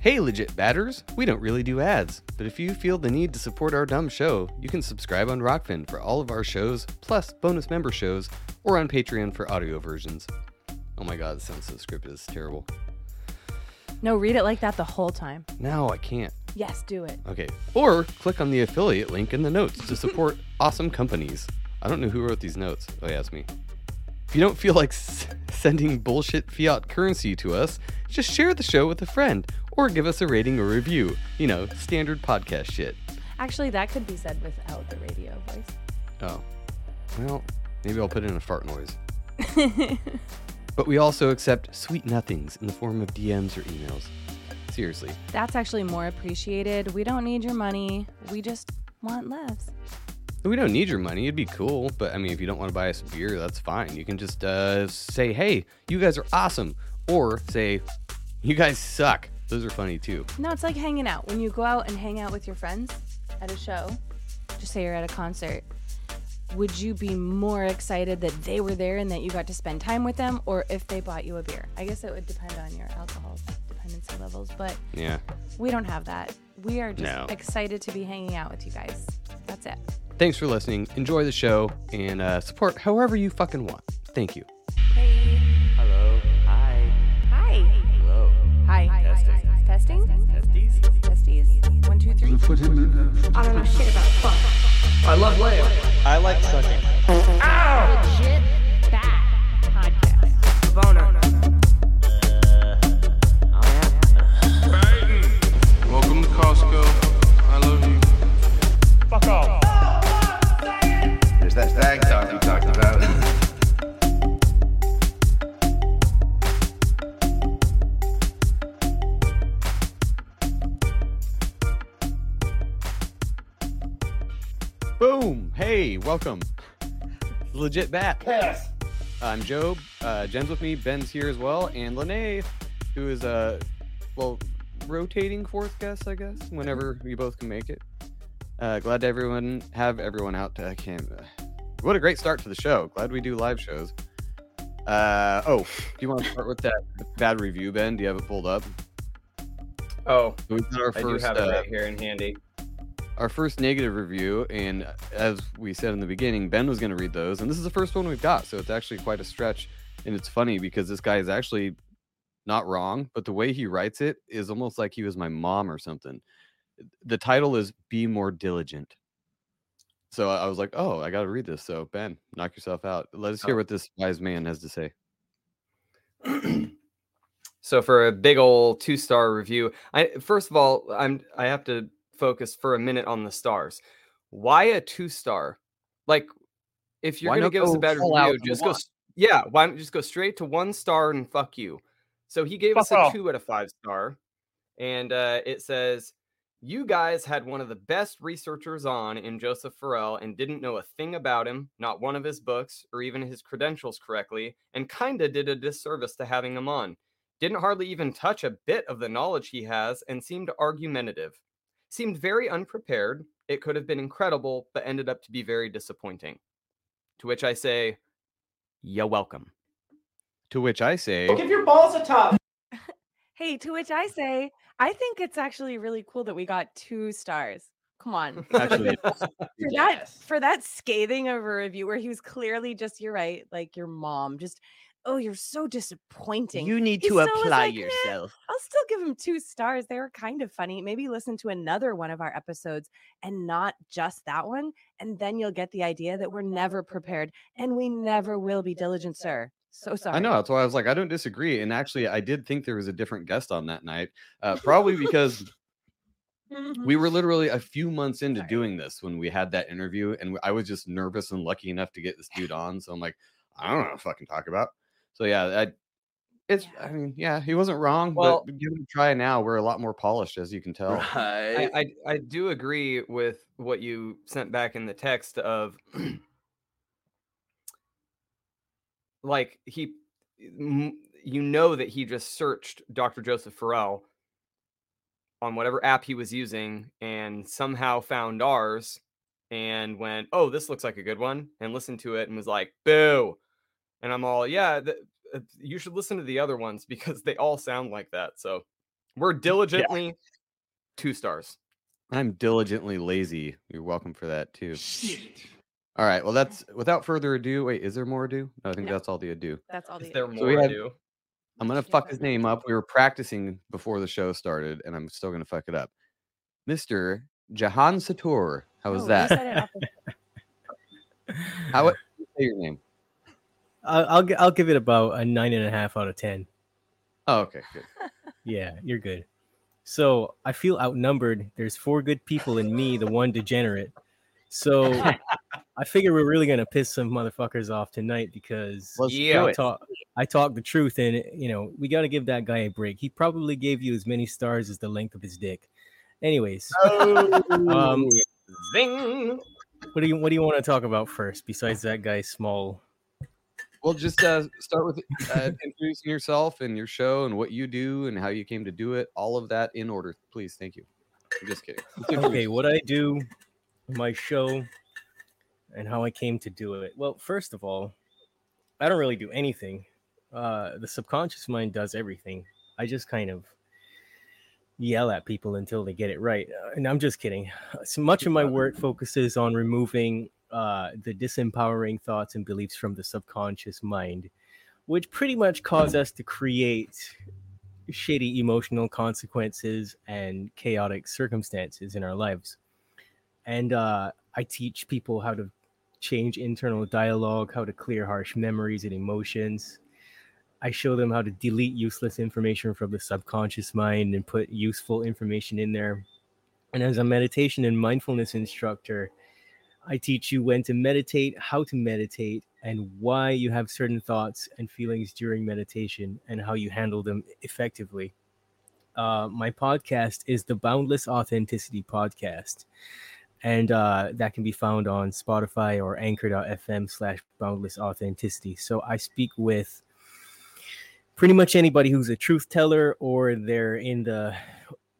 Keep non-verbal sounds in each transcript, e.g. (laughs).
Hey, legit batters! We don't really do ads, but if you feel the need to support our dumb show, you can subscribe on Rokfin for all of our shows, plus bonus member shows, or on Patreon for audio versions. Oh my god, this sounds so scripted, it's terrible. No, read it like that the whole time. Now I can't. Yes, do it. Okay. Or click on the affiliate link in the notes to support (laughs) awesome companies. I don't know who wrote these notes. Oh, yeah, it's me. If you don't feel like s- sending bullshit fiat currency to us, just share the show with a friend or give us a rating or review. You know, standard podcast shit. Actually, that could be said without the radio voice. Oh. Well, maybe I'll put in a fart noise. (laughs) But we also accept sweet nothings in the form of DMs or emails. Seriously. That's actually more appreciated. We don't need your money. We just want laughs. We don't need your money. It'd be cool, but I mean, if you don't want to buy us a beer, that's fine. You can just uh, say, "Hey, you guys are awesome," or say, "You guys suck." Those are funny too. No, it's like hanging out. When you go out and hang out with your friends at a show, just say you're at a concert, would you be more excited that they were there and that you got to spend time with them or if they bought you a beer? I guess it would depend on your alcohol dependency levels, but Yeah. we don't have that. We are just No. excited to be hanging out with you guys. That's it. Thanks for listening. Enjoy the show and uh, support however you fucking want. Thank you. Hey. Hi. Testing. Testing? Testes. Testes? One, two, three. Put him in a I don't know shit about fuck. I love Leia. I like sucking. Ow! Legit bad podcast. Boner. Uh, oh, welcome to Costco. I love you. Fuck off. There's that Boom. Hey, welcome. Legit Bad. Yes. I'm Job. Uh, Jen's with me. Ben's here as well, and Lene, who is uh, well, rotating fourth guest, I guess. Whenever you both can make it. Uh, glad to everyone have everyone out. To. Uh, what a great start to the show. Glad we do live shows. Uh, oh, do you want to start with that bad review, Ben? Do you have it pulled up? Oh, We got our I do first, have uh, it right here in handy. Our first negative review, and as we said in the beginning, Ben was going to read those, and this is the first one we've got, so it's actually quite a stretch. And it's funny because this guy is actually not wrong, but the way he writes it is almost like he was my mom or something. The title is "Be More Diligent," so I was like, "Oh, I got to read this." So Ben, knock yourself out. Let us hear Oh. what this wise man has to say. (clears throat) so for a big old two star review, I first of all, I'm I have to focus for a minute on the stars. Why a two star? Like, if you're gonna not give us a go bad review, just go. one? Yeah, why don't you just go straight to one star and fuck you? So he gave us a (laughs) two out of five star, and uh, it says. You guys had one of the best researchers on in Joseph Farrell and didn't know a thing about him, not one of his books, or even his credentials correctly, and kinda did a disservice to having him on. Didn't hardly even touch a bit of the knowledge he has and seemed argumentative. Seemed very unprepared. It could have been incredible, but ended up to be very disappointing. To which I say, You're welcome. To which I say, Give your balls a top. (laughs) Hey, to which I say, I think it's actually really cool that we got two stars. Come on. (laughs) actually, (laughs) for that for that scathing of a review where he was clearly just you're right, like your mom, just oh, you're so disappointing. You need to apply like, "Nah, yourself. I'll still give him two stars. They were kind of funny. Maybe listen to another one of our episodes and not just that one. And then you'll get the idea that we're never prepared and we never will be diligent, sir. So sorry. I know that's why I was like, I don't disagree. And actually, I did think there was a different guest on that night, uh, probably because we were literally a few months into doing this when we had that interview, and I was just nervous and lucky enough to get this dude on. So I'm like, I don't know what to fucking talk about. So yeah, I It's. I mean, yeah, he wasn't wrong. Well- but give it a try now. We're a lot more polished, as you can tell. Right. I, I I do agree with what you sent back in the text of (clears throat) like he you know that he just searched Dr. Joseph Farrell on whatever app he was using and somehow found ours and went, "Oh, this looks like a good one," and listened to it and was like, "Boo." And I'm all, "Yeah, th- uh, you should listen to the other ones because they all sound like that." So, we're diligently two stars. I'm diligently lazy. You're welcome for that too. All right. Well, that's without further ado. Wait, is there more ado? No, I think No. that's all the ado. That's all Is the there So more we to have- I'm gonna Yeah, fuck his name up. We were practicing before the show started, and I'm still gonna fuck it up. Mr. Jahan Satur. How was Oh, you that? said it How would (laughs) you say your name? I'll I'll, I'll give it about a nine and a half out of ten. Oh, okay, good. (laughs) Yeah, you're good. So I feel outnumbered. There's four good people and me, the one degenerate. So I figure we're really gonna piss some motherfuckers off tonight because Let's Yeah. I talk I talk the truth and you know we got to give that guy a break. He probably gave you as many stars as the length of his dick. Anyways, um, Zing! what do you what do you want to talk about first besides that guy's small? Well, just (laughs) uh, start with uh, introducing yourself and your show and what you do and how you came to do it. All of that in order, please. Thank you. I'm just kidding. Okay, what I do, my show, and how I came to do it. Well, first of all, I don't really do anything. Uh, the subconscious mind does everything. I just kind of yell at people until they get it right. And I'm just kidding. So much of my work focuses on removing uh, the disempowering thoughts and beliefs from the subconscious mind, which pretty much cause us to create shitty emotional consequences and chaotic circumstances in our lives. And uh, I teach people how to change internal dialogue, how to clear harsh memories and emotions. I show them how to delete useless information from the subconscious mind and put useful information in there. And as a meditation and mindfulness instructor, I teach you when to meditate, how to meditate, and why you have certain thoughts and feelings during meditation and how you handle them effectively. Uh, my podcast is the Boundless Authenticity Podcast, and uh, that can be found on Spotify or anchor.fm slash boundless authenticity. So I speak with pretty much anybody who's a truth teller or they're in the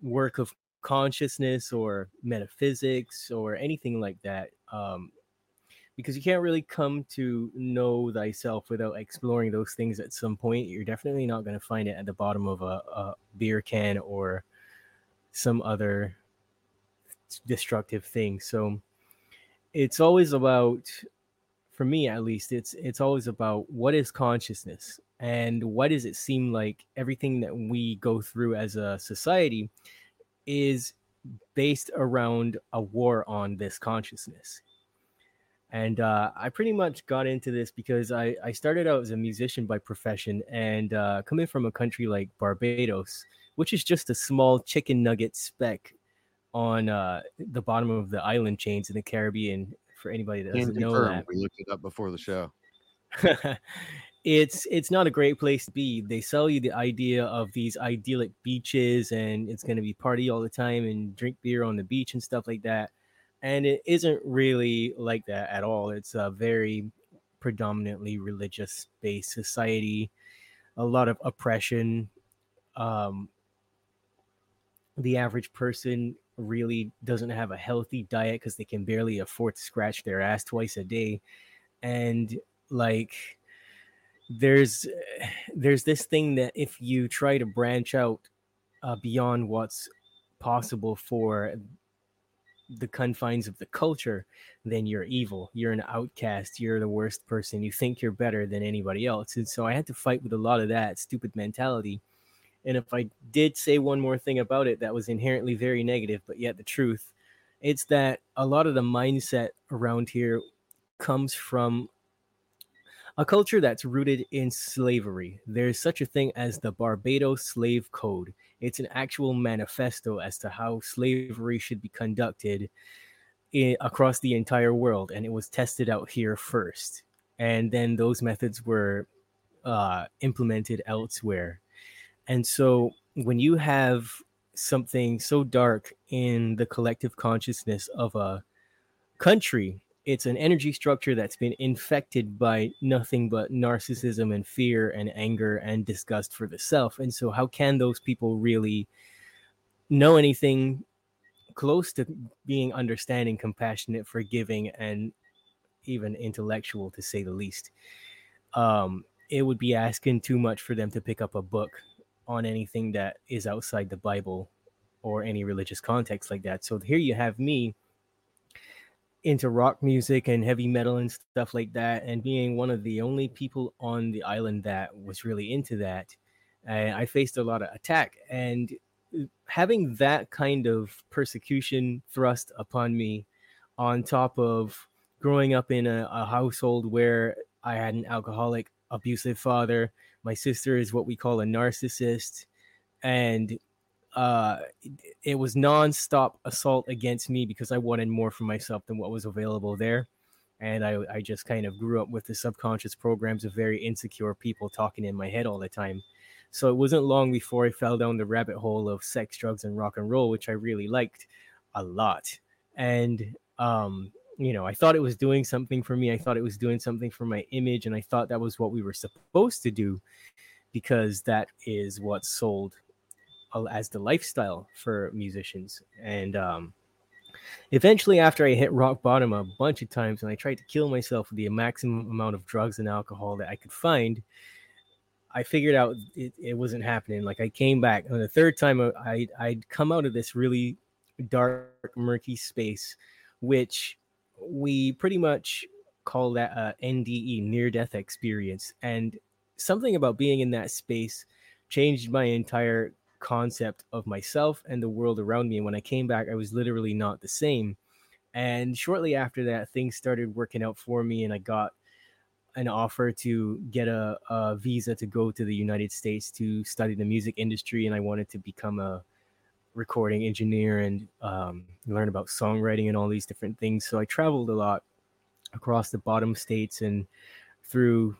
work of consciousness or metaphysics or anything like that. Um, because you can't really come to know thyself without exploring those things at some point. You're definitely not going to find it at the bottom of a, a beer can or some other destructive thing. So it's always about, for me at least, it's it's always about what is consciousness and why does it seem like everything that we go through as a society is based around a war on this consciousness and uh, I pretty much got into this because I, I started out as a musician by profession and uh, coming from a country like Barbados, which is just a small chicken nugget speck on uh, the bottom of the island chains in the Caribbean. For anybody that doesn't know confirm. that, We looked it up before the show. (laughs) it's it's not a great place to be. They sell you the idea of these idyllic beaches and it's going to be party all the time and drink beer on the beach and stuff like that. And it isn't really like that at all. It's a very predominantly religious based society, a lot of oppression. Um, the average person really doesn't have a healthy diet because they can barely afford to scratch their ass twice a day. And like, there's there's this thing that if you try to branch out uh, beyond what's possible for the confines of the culture then you're evil. You're an outcast. You're the worst person. You think you're better than anybody else. And so i had to fight with a lot of that stupid mentality. And if i did say one more thing about it that was inherently very negative but yet the truth it's that a lot of the mindset around here comes from a culture that's rooted in slavery. There's such a thing as the Barbados Slave Code. It's an actual manifesto as to how slavery should be conducted i- across the entire world, and it was tested out here first. And then those methods were uh, implemented elsewhere. And so when you have something so dark in the collective consciousness of a country, it's an energy structure that's been infected by nothing but narcissism and fear and anger and disgust for the self. And so, how can those people really know anything close to being understanding, compassionate, forgiving, and even intellectual, to say the least? Um, it would be asking too much for them to pick up a book on anything that is outside the Bible or any religious context like that. So here you have me into rock music and heavy metal and stuff like that, and being one of the only people on the island that was really into that. And I faced a lot of attack, and uh, having that kind of persecution thrust upon me, on top of growing up in a, a household where I had an alcoholic, abusive father. My sister is what we call a narcissist, and uh, it was nonstop assault against me because I wanted more for myself than what was available there. And I, I just kind of grew up with the subconscious programs of very insecure people talking in my head all the time. So it wasn't long before I fell down the rabbit hole of sex, drugs, and rock and roll, which I really liked a lot. And, um, you know, I thought it was doing something for me. I thought it was doing something for my image. And I thought that was what we were supposed to do because that is what sold as the lifestyle for musicians. And um, eventually, after I hit rock bottom a bunch of times and I tried to kill myself with the maximum amount of drugs and alcohol that I could find, I figured out it, it wasn't happening. Like I came back on the third time, uh, I I'd come out of this really dark, murky space, which we pretty much call that a NDE, near death experience. And something about being in that space changed my entire concept of myself and the world around me. And when I came back, I was literally not the same. And shortly after that, things started working out for me, and I got an offer to get a, a, visa to go to the United States to study the music industry. And I wanted to become a recording engineer and um, learn about songwriting and all these different things. So I traveled a lot across the bottom states and through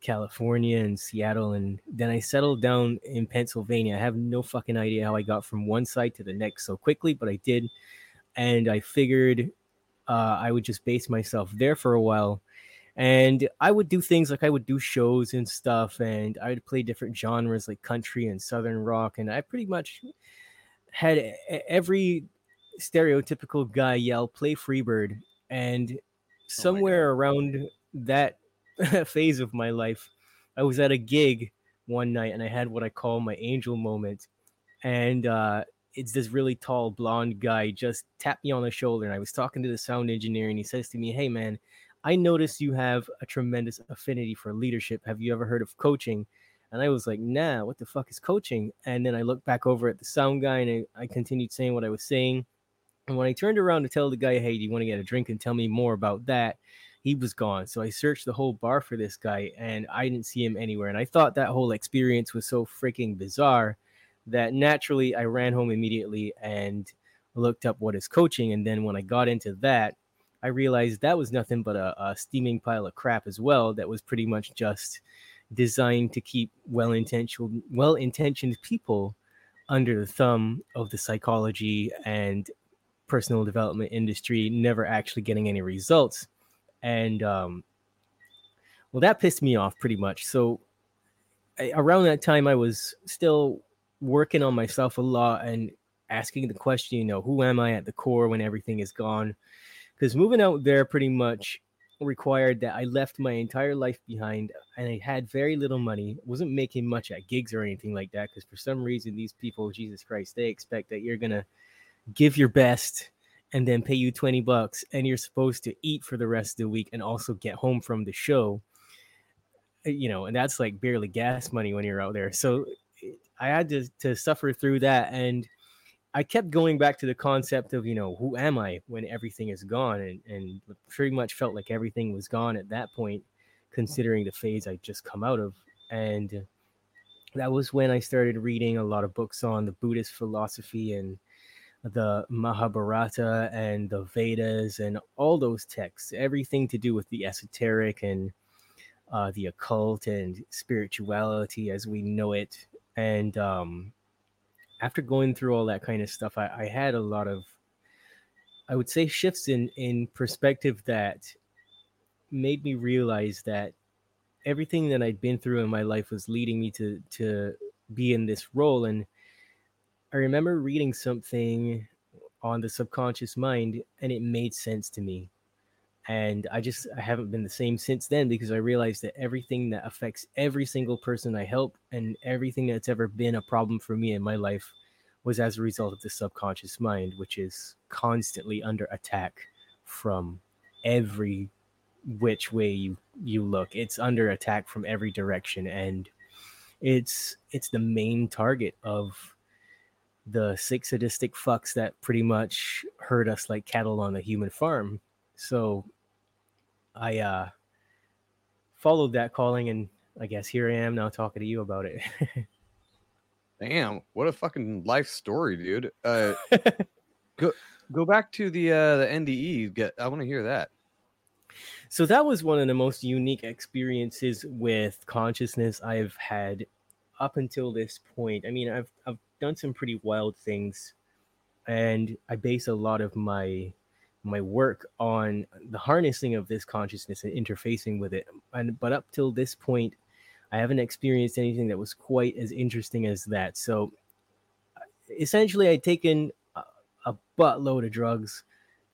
California and Seattle, and then I settled down in Pennsylvania. I have no fucking idea how I got from one side to the next so quickly, but I did. And I figured uh, I would just base myself there for a while. And I would do things like I would do shows and stuff, and I would play different genres like country and southern rock. And I pretty much had every stereotypical guy yell, play Freebird. And oh somewhere oh around that (laughs) phase of my life, I was at a gig one night and I had what I call my angel moment. And uh, it's this really tall blonde guy just tapped me on the shoulder. And I was talking to the sound engineer, and he says to me, Hey, man, I noticed you have a tremendous affinity for leadership. Have you ever heard of coaching? And I was like, nah, what the fuck is coaching? And then I looked back over at the sound guy and I, I continued saying what I was saying. And when I turned around to tell the guy, hey, do you want to get a drink and tell me more about that? He was gone. So I searched the whole bar for this guy and I didn't see him anywhere. And I thought that whole experience was so freaking bizarre that naturally I ran home immediately and looked up what is coaching. And then when I got into that, I realized that was nothing but a, a steaming pile of crap as well. That was pretty much just designed to keep well-intentioned, well-intentioned people under the thumb of the psychology and personal development industry, never actually getting any results and um, well, that pissed me off pretty much. So I, around that time, I was still working on myself a lot and asking the question, you know, who am I at the core when everything is gone? Because moving out there pretty much required that I left my entire life behind and I had very little money, wasn't making much at gigs or anything like that. Because for some reason, these people, Jesus Christ, they expect that you're going to give your best and then pay you 20 bucks and you're supposed to eat for the rest of the week and also get home from the show eh, you know and that's like barely gas money when you're out there. So eh, i had to, to suffer through that and i kept going back to the concept of you know who am i when everything is gone? And, and pretty much felt like everything was gone at that point considering the phase i just come out of. And that was when i started reading a lot of books on the buddhist philosophy and the Mahabharata and the Vedas and all those texts, everything to do with the esoteric and uh, the occult and spirituality as we know it. And um, after going through all that kind of stuff, I, I had a lot of, I would say, shifts in in perspective that made me realize that everything that I'd been through in my life was leading me to to be in this role. And I remember reading something on the subconscious mind, and it made sense to me and i just i haven't been the same since then because i realized that everything that affects every single person i help and everything that's ever been a problem for me in my life was as a result of the subconscious mind which is constantly under attack from every which way you you look. It's under attack from every direction and it's it's the main target of the six sadistic fucks that pretty much herd us like cattle on a human farm so I uh, followed that calling, and I guess here I am now talking to you about it. Damn, what a fucking life story, dude. Uh, (laughs) go go back to the uh, the NDE. Get, I want to hear that. So that was one of the most unique experiences with consciousness I've had up until this point. I mean, I've I've done some pretty wild things, and I base a lot of my my work on the harnessing of this consciousness and interfacing with it. And but up till this point, I haven't experienced anything that was quite as interesting as that. So essentially, I'd taken a, a buttload of drugs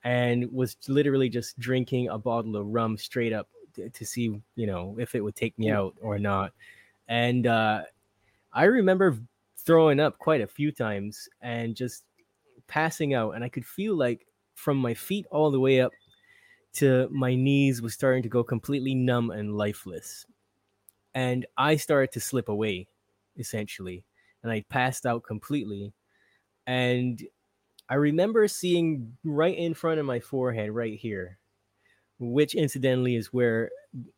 and was literally just drinking a bottle of rum straight up to, to see, you know, if it would take me out or not. And uh, I remember throwing up quite a few times and just passing out, and I could feel like from my feet all the way up to my knees was starting to go completely numb and lifeless. And I started to slip away, essentially. And I passed out completely. And I remember seeing right in front of my forehead, right here, which incidentally is where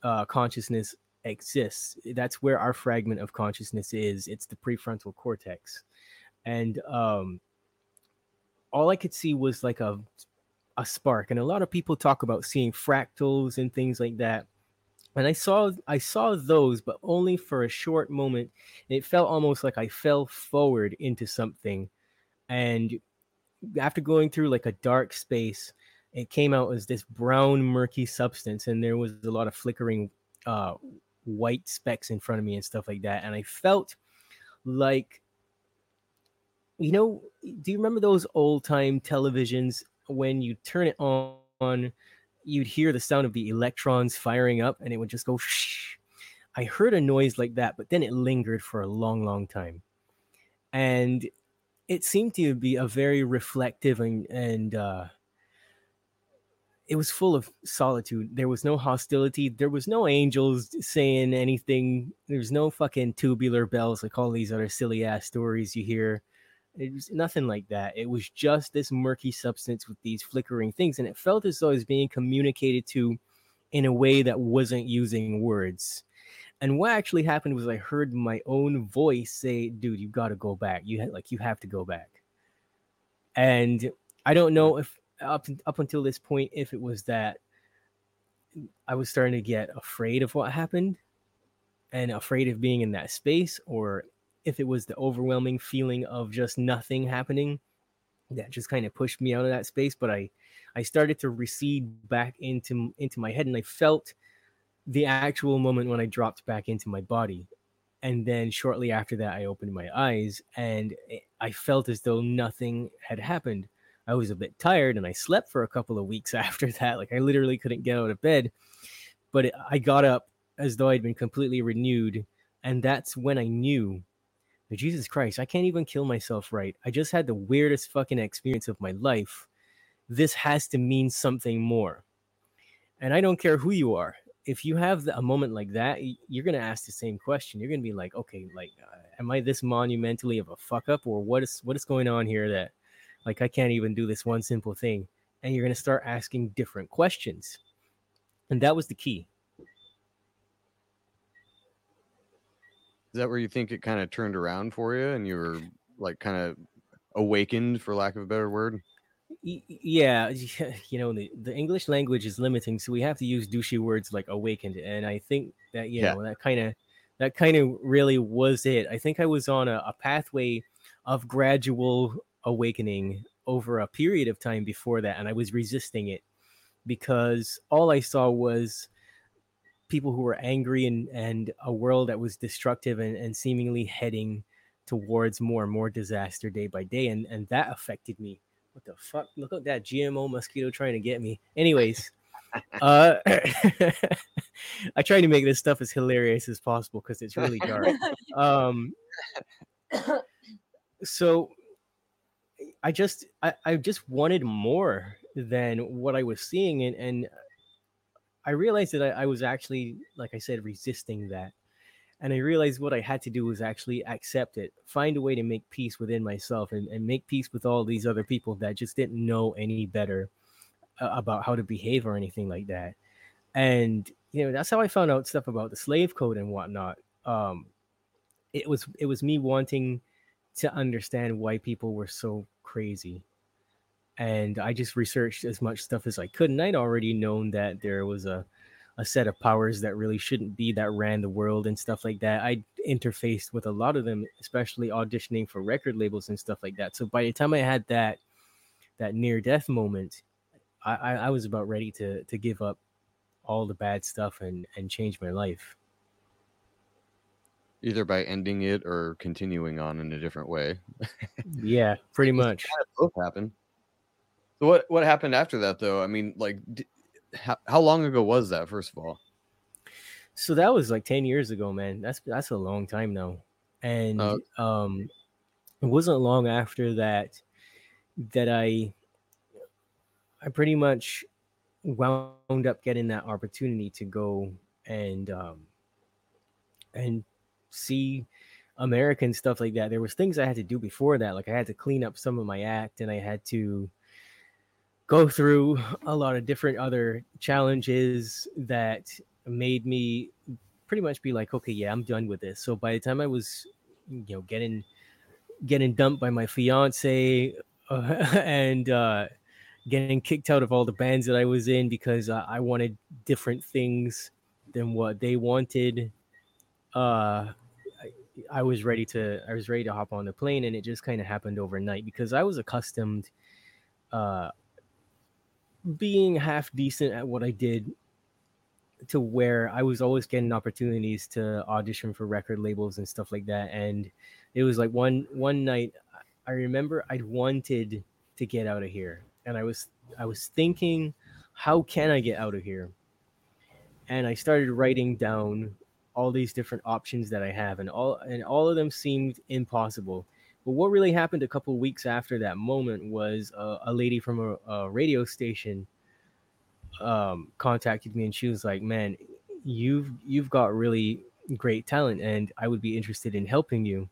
uh, consciousness exists. That's where our fragment of consciousness is. It's the prefrontal cortex. And um, all I could see was like a a spark and a lot of people talk about seeing fractals and things like that and i saw i saw those but only for a short moment it felt almost like i fell forward into something and after going through like a dark space it came out as this brown murky substance and there was a lot of flickering uh white specks in front of me and stuff like that and i felt like you know do you remember those old time televisions when you turn it on, you'd hear the sound of the electrons firing up and it would just go shh. I heard a noise like that, but then it lingered for a long, long time. And it seemed to be a very reflective and, and uh, it was full of solitude. There was no hostility. There was no angels saying anything. There's no fucking tubular bells like all these other silly ass stories you hear. It was nothing like that. It was just this murky substance with these flickering things, and it felt as though it was being communicated to in a way that wasn't using words. And what actually happened was I heard my own voice say, "Dude, you've got to go back. You ha- like you have to go back." And I don't know if up up until this point if it was that I was starting to get afraid of what happened and afraid of being in that space or if it was the overwhelming feeling of just nothing happening that just kind of pushed me out of that space. But i i started to recede back into into my head and i felt the actual moment when i dropped back into my body. And then shortly after that i opened my eyes and i felt as though nothing had happened i was a bit tired and i slept for a couple of weeks (laughs) after that like i literally couldn't get out of bed but it, i got up as though i'd been completely renewed and that's when i knew but Jesus Christ, I can't even kill myself right. I just had the weirdest fucking experience of my life. This has to mean something more. And I don't care who you are. If you have a moment like that, you're going to ask the same question. You're going to be like, okay, like, uh, am I this monumentally of a fuck up or what is, what is going on here that like I can't even do this one simple thing? And you're going to start asking different questions. And that was the key. Is that where you think it kind of turned around for you and you were like kind of awakened for lack of a better word? Yeah, (laughs) you know the, the English language is limiting, so we have to use douchey words like awakened, and I think that you Yeah. know that kind of that kind of really was it. I think I was on a, a pathway of gradual awakening over a period of time before that, and I was resisting it because all I saw was people who were angry and and a world that was destructive and, and seemingly heading towards more and more disaster day by day, and and that affected me what the fuck? Look at that GMO mosquito trying to get me. Anyways, uh, (laughs) I try to make this stuff as hilarious as possible because it's really dark. (laughs) Um, (coughs) so I just I, I just wanted more than what I was seeing, and and I realized that I, I was actually, like I said, resisting that. And I realized what I had to do was actually accept it, find a way to make peace within myself and, and make peace with all these other people that just didn't know any better uh, about how to behave or anything like that. And, you know, that's how I found out stuff about the slave code and whatnot. Um, it was it was me wanting to understand why people were so crazy and I just researched as much stuff as I could. And I'd already known that there was a, a set of powers that really shouldn't be that ran the world and stuff like that. I interfaced with a lot of them, especially auditioning for record labels and stuff like that. So by the time I had that that near death moment, I, I, I was about ready to to give up all the bad stuff and and change my life. Either by ending it or continuing on in a different way. Yeah, (laughs) pretty much. both happen. So what what happened after that though? I mean, like, d- how, how long ago was that? First of all, So that was like 10 years ago, man. That's that's a long time now. And Oh. um it wasn't long after that that I I pretty much wound up getting that opportunity to go and um and see American stuff like that. There was things I had to do before that. Like I had to clean up some of my act and I had to go through a lot of different other challenges that made me pretty much be like, okay, yeah, I'm done with this. So by the time I was, you know, getting getting dumped by my fiance uh, (laughs) and uh, getting kicked out of all the bands that I was in because uh, I wanted different things than what they wanted. Uh, I, I was ready to I was ready to hop on the plane, and it just kind of happened overnight because I was accustomed uh, being half decent at what I did to where I was always getting opportunities to audition for record labels and stuff like that. And it was like one one night I remember I'd wanted to get out of here. And I was I was thinking, how can I get out of here? And I started writing down all these different options that I have and all and all of them seemed impossible. But what really happened a couple weeks after that moment was uh, a lady from a, a radio station um, contacted me and she was like, "Man, you've you've got really great talent, and I would be interested in helping you."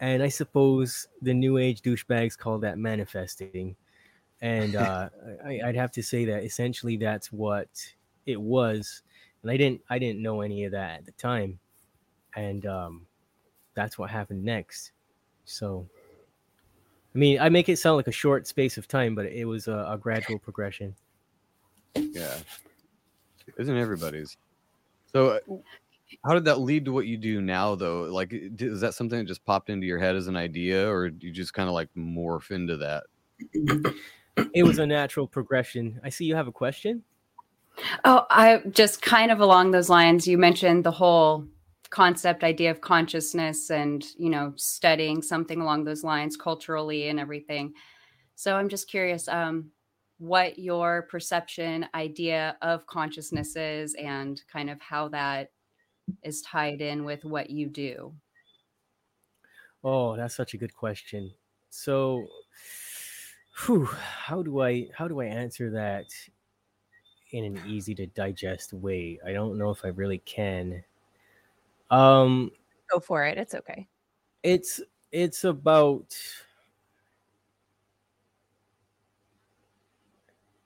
And I suppose the new age douchebags call that manifesting, and (laughs) uh, I, I'd have to say that essentially that's what it was. And I didn't I didn't know any of that at the time, and um, that's what happened next. So. I mean, I make it sound like a short space of time, but it was a, a gradual progression. yeah, isn't everybody's? So, uh, how did that lead to what you do now, though? Like, is that something that just popped into your head as an idea, or you just kind of like morph into that? it was a natural progression. I see you have a question. Oh, I just kind of along those lines. You mentioned the whole concept idea of consciousness and, you know, studying something along those lines culturally and everything. So I'm just curious um, what your perception idea of consciousness is and kind of how that is tied in with what you do. Oh, that's such a good question. So, whew, how do I how do I answer that in an easy to digest way? I don't know if I really can. Um, Go for it. It's okay. it's it's about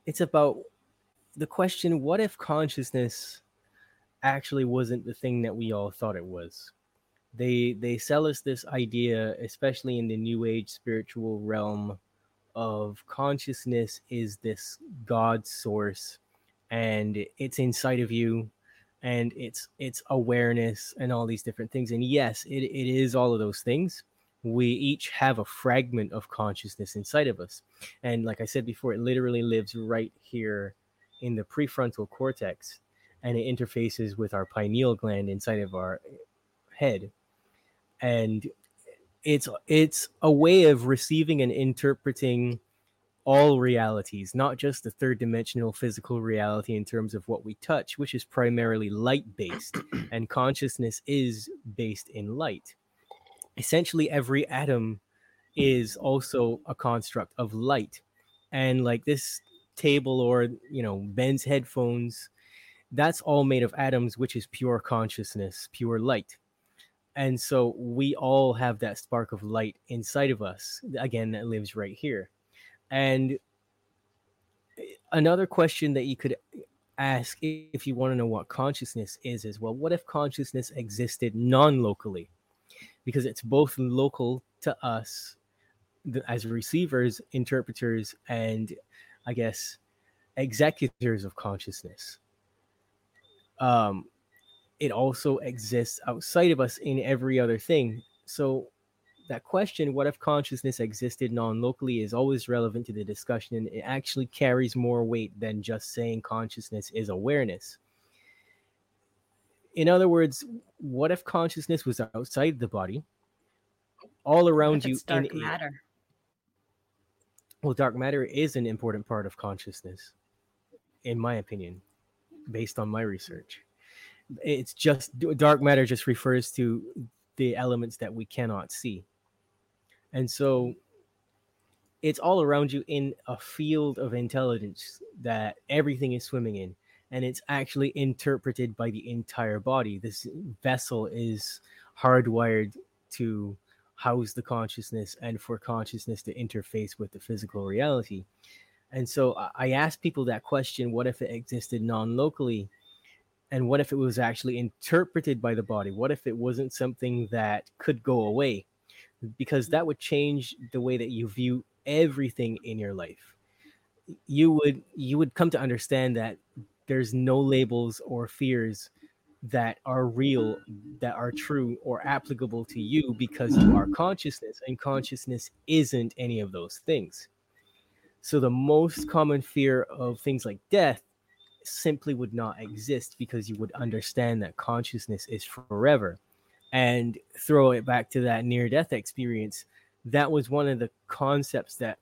it's about the question what if consciousness actually wasn't the thing that we all thought it was they they sell us this idea especially in the new age spiritual realm of consciousness is this God source and it's inside of you and it's it's awareness and all these different things. And yes, it, it is all of those things. We each have a fragment of consciousness inside of us. And like I said before, it literally lives right here in the prefrontal cortex and it interfaces with our pineal gland inside of our head and it's it's a way of receiving and interpreting all realities not just the third dimensional physical reality in terms of what we touch which is primarily light based (clears throat) and consciousness is based in light. Essentially every atom is also a construct of light. And like this table or you know ben's headphones that's all made of atoms which is pure consciousness pure light. And so we all have that spark of light inside of us again that lives right here and eh, another question that you could ask if you want to know what consciousness is is well what if consciousness existed non-locally because it's both local to us as receivers interpreters and i guess executors of consciousness um it also exists outside of us in every other thing. So that question, what if consciousness existed non-locally, is always relevant to the discussion. And it actually carries more weight than just saying consciousness is awareness. In other words, what if consciousness was outside the body, all around you dark in matter? Well, dark matter is an important part of consciousness, in my opinion, based on my research it's just dark matter just refers to the elements that we cannot see and so it's all around you in a field of intelligence that everything is swimming in and it's actually interpreted by the entire body. This vessel is hardwired to house the consciousness and for consciousness to interface with the physical reality. And so i ask people that question what if it existed non-locally? And what if it was actually interpreted by the body? What if it wasn't something that could go away because that would change the way that you view everything in your life. You mm. would you would come to understand that there's no labels or fears that are real that are true or applicable to you because you are consciousness and consciousness isn't any of those things. So the most common fear of things like death simply would not exist because you would understand that consciousness is forever. And throw it back to that near death experience. That was one of the concepts that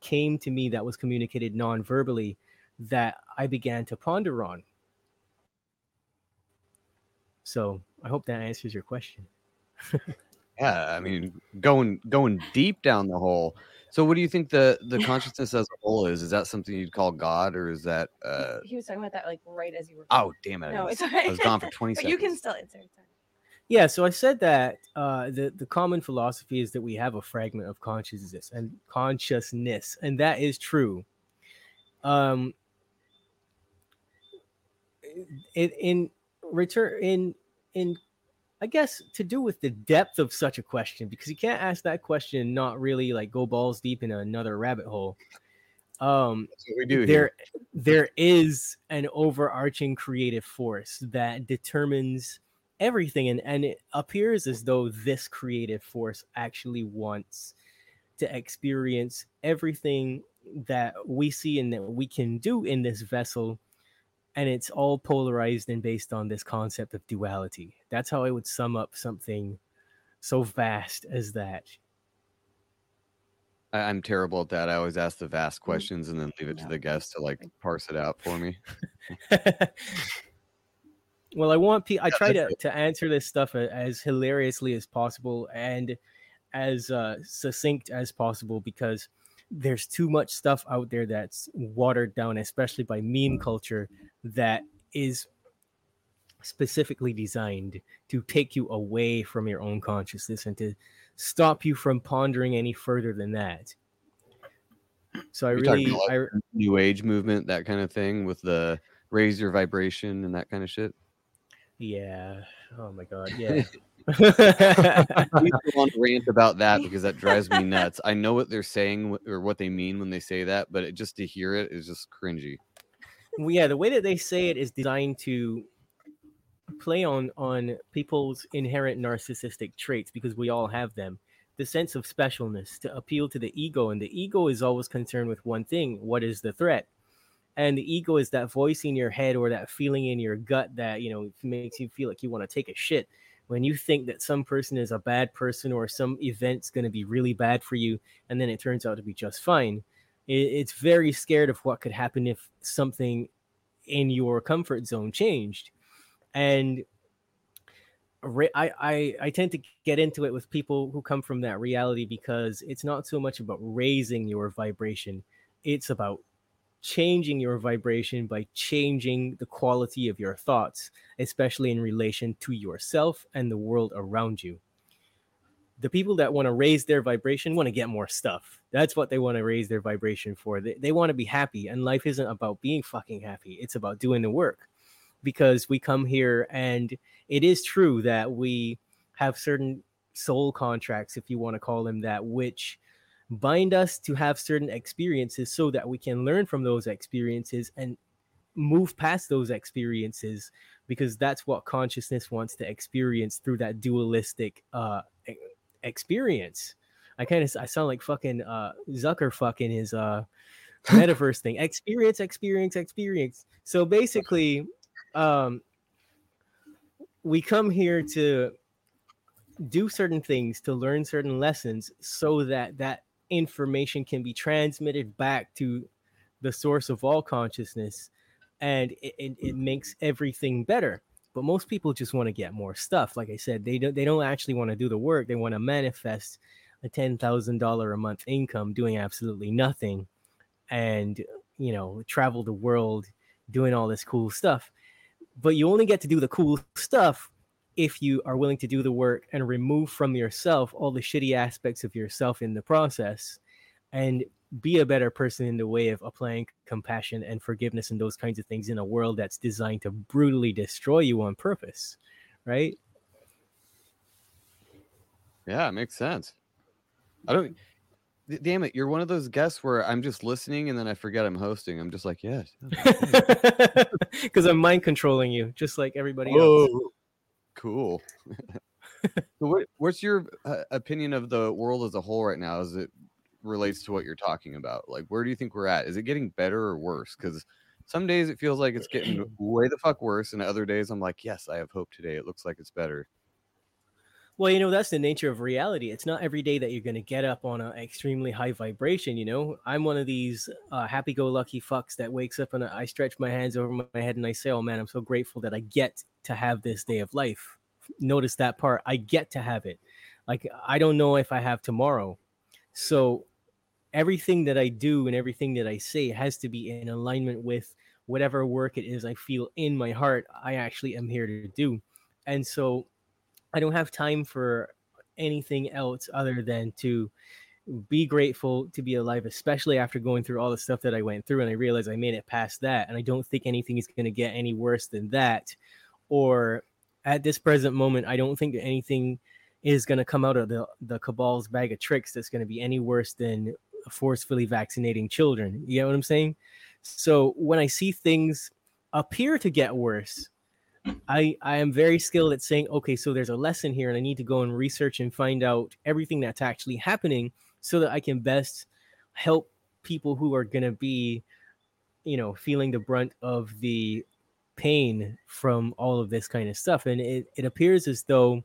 came to me that was communicated non verbally that I began to ponder on. So I hope that answers your question. (laughs) yeah, I mean, going going deep down the hole. So, what do you think the the (laughs) consciousness as a whole is? Is that something you'd call God, or is that? uh He was talking about that like right as you were. Oh, damn it! I No, was- it's alright. I was gone for (laughs) twenty But seconds. you can still answer. It's all right. Yeah, so I said that uh, the the common philosophy is that we have a fragment of consciousness and consciousness, and that is true. Um, in in return in in I guess to do with the depth of such a question because you can't ask that question and not really like go balls deep in another rabbit hole. Um, we do there here. there is an overarching creative force that determines everything and, and it appears as though this creative force actually wants to experience everything that we see and that we can do in this vessel and it's all polarized and based on this concept of duality that's how i would sum up something so vast as that I'm terrible at that. I always ask the vast mm-hmm. questions and then leave it to the guest to like parse it out for me. (laughs) (laughs) well i want pe- i try to, to answer this stuff as hilariously as possible and as uh, succinct as possible because there's too much stuff out there that's watered down especially by meme culture that is specifically designed to take you away from your own consciousness and to stop you from pondering any further than that so i You're really i new age movement, that kind of thing, with the raise your vibration and that kind of shit. Yeah. Oh my god. Yeah. (laughs) Go on rant about that because that drives me nuts. I know what they're saying or what they mean when they say that, but it, just to hear it is just cringy. well, yeah, the way that they say it is designed to play on on people's inherent narcissistic traits because we all have them. The sense of specialness to appeal to the ego, and the ego is always concerned with one thing: what is the threat? And the ego is that voice in your head or that feeling in your gut that you know makes you feel like you want to take a shit. When you think that some person is a bad person or some event's going to be really bad for you and then it turns out to be just fine it's very scared of what could happen if something in your comfort zone changed. And I, I i tend to get into it with people who come from that reality because it's not so much about raising your vibration it's about changing your vibration by changing the quality of your thoughts, especially in relation to yourself and the world around you. The people that want to raise their vibration want to get more stuff. That's what they want to raise their vibration for. They, they want to be happy, and life isn't about being fucking happy, it's about doing the work. Because we come here, and it is true that we have certain soul contracts, if you want to call them that, which bind us to have certain experiences so that we can learn from those experiences and move past those experiences because that's what consciousness wants to experience through that dualistic uh experience. I kind of i sound like fucking uh zucker fucking his uh metaverse thing. Experience experience experience. So basically um we come here to do certain things to learn certain lessons so that that information can be transmitted back to the source of all consciousness and it, it, it makes everything better. But most people just want to get more stuff. Like i said they don't they don't actually want to do the work. They want to manifest a $10000 a month income doing absolutely nothing and you know travel the world doing all this cool stuff. But you only get to do the cool stuff if you are willing to do the work and remove from yourself all the shitty aspects of yourself in the process and be a better person in the way of applying compassion and forgiveness and those kinds of things in a world that's designed to brutally destroy you on purpose right Yeah, it makes sense. I don't. d- Damn it! You're one of those guests where I'm just listening and then I forget I'm hosting. I'm just like, yes. yes, because (laughs) i'm mind controlling you just like everybody else Whoa, cool. (laughs) (laughs) so what, what's your uh, opinion of the world as a whole right now as it relates to what you're talking about? Like, where do you think we're at? Is it getting better or worse? Because some days it feels like it's getting (clears throat) way the fuck worse, and other days I'm like, yes, I have hope today. It looks like it's better. Well, you know, that's the nature of reality. It's not every day that you're going to get up on an extremely high vibration. You know, I'm one of these uh, happy go lucky fucks that wakes up and I stretch my hands over my head and I say, Oh man, I'm so grateful that I get to have this day of life. Notice that part. I get to have it. Like, I don't know if I have tomorrow. So, everything that I do and everything that I say has to be in alignment with whatever work it is I feel in my heart I actually am here to do. And so, I don't have time for anything else other than to be grateful to be alive, especially after going through all the stuff that I went through. And I realized I made it past that. And I don't think anything is going to get any worse than that. Or at this present moment, I don't think anything is going to come out of the, the cabal's bag of tricks that's going to be any worse than forcefully vaccinating children. You know what I'm saying? So when I see things appear to get worse, I I am very skilled at saying, okay, so there's a lesson here, and I need to go and research and find out everything that's actually happening, so that I can best help people who are gonna be, you know, feeling the brunt of the pain from all of this kind of stuff. And it, it appears as though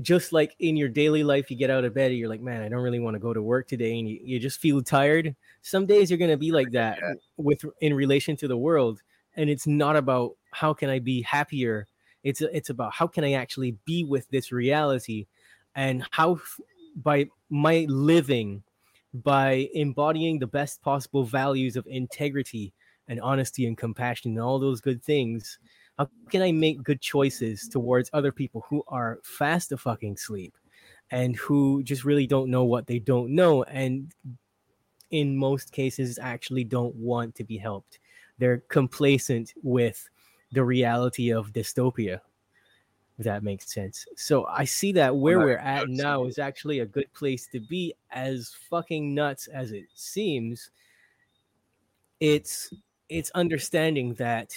just like in your daily life, you get out of bed and you're like, man, I don't really want to go to work today, and you, you just feel tired. Some days you're gonna be like that with in relation to the world, and it's not about how can I be happier. It's it's about how can I actually be with this reality, and how by my living, by embodying the best possible values of integrity and honesty and compassion and all those good things. How can I make good choices towards other people who are fast to fucking sleep and who just really don't know what they don't know and in most cases actually don't want to be helped. They're complacent with the reality of dystopia. if that makes sense. So I see that where we're at now is actually a good place to be, as fucking nuts as it seems. It's it's understanding that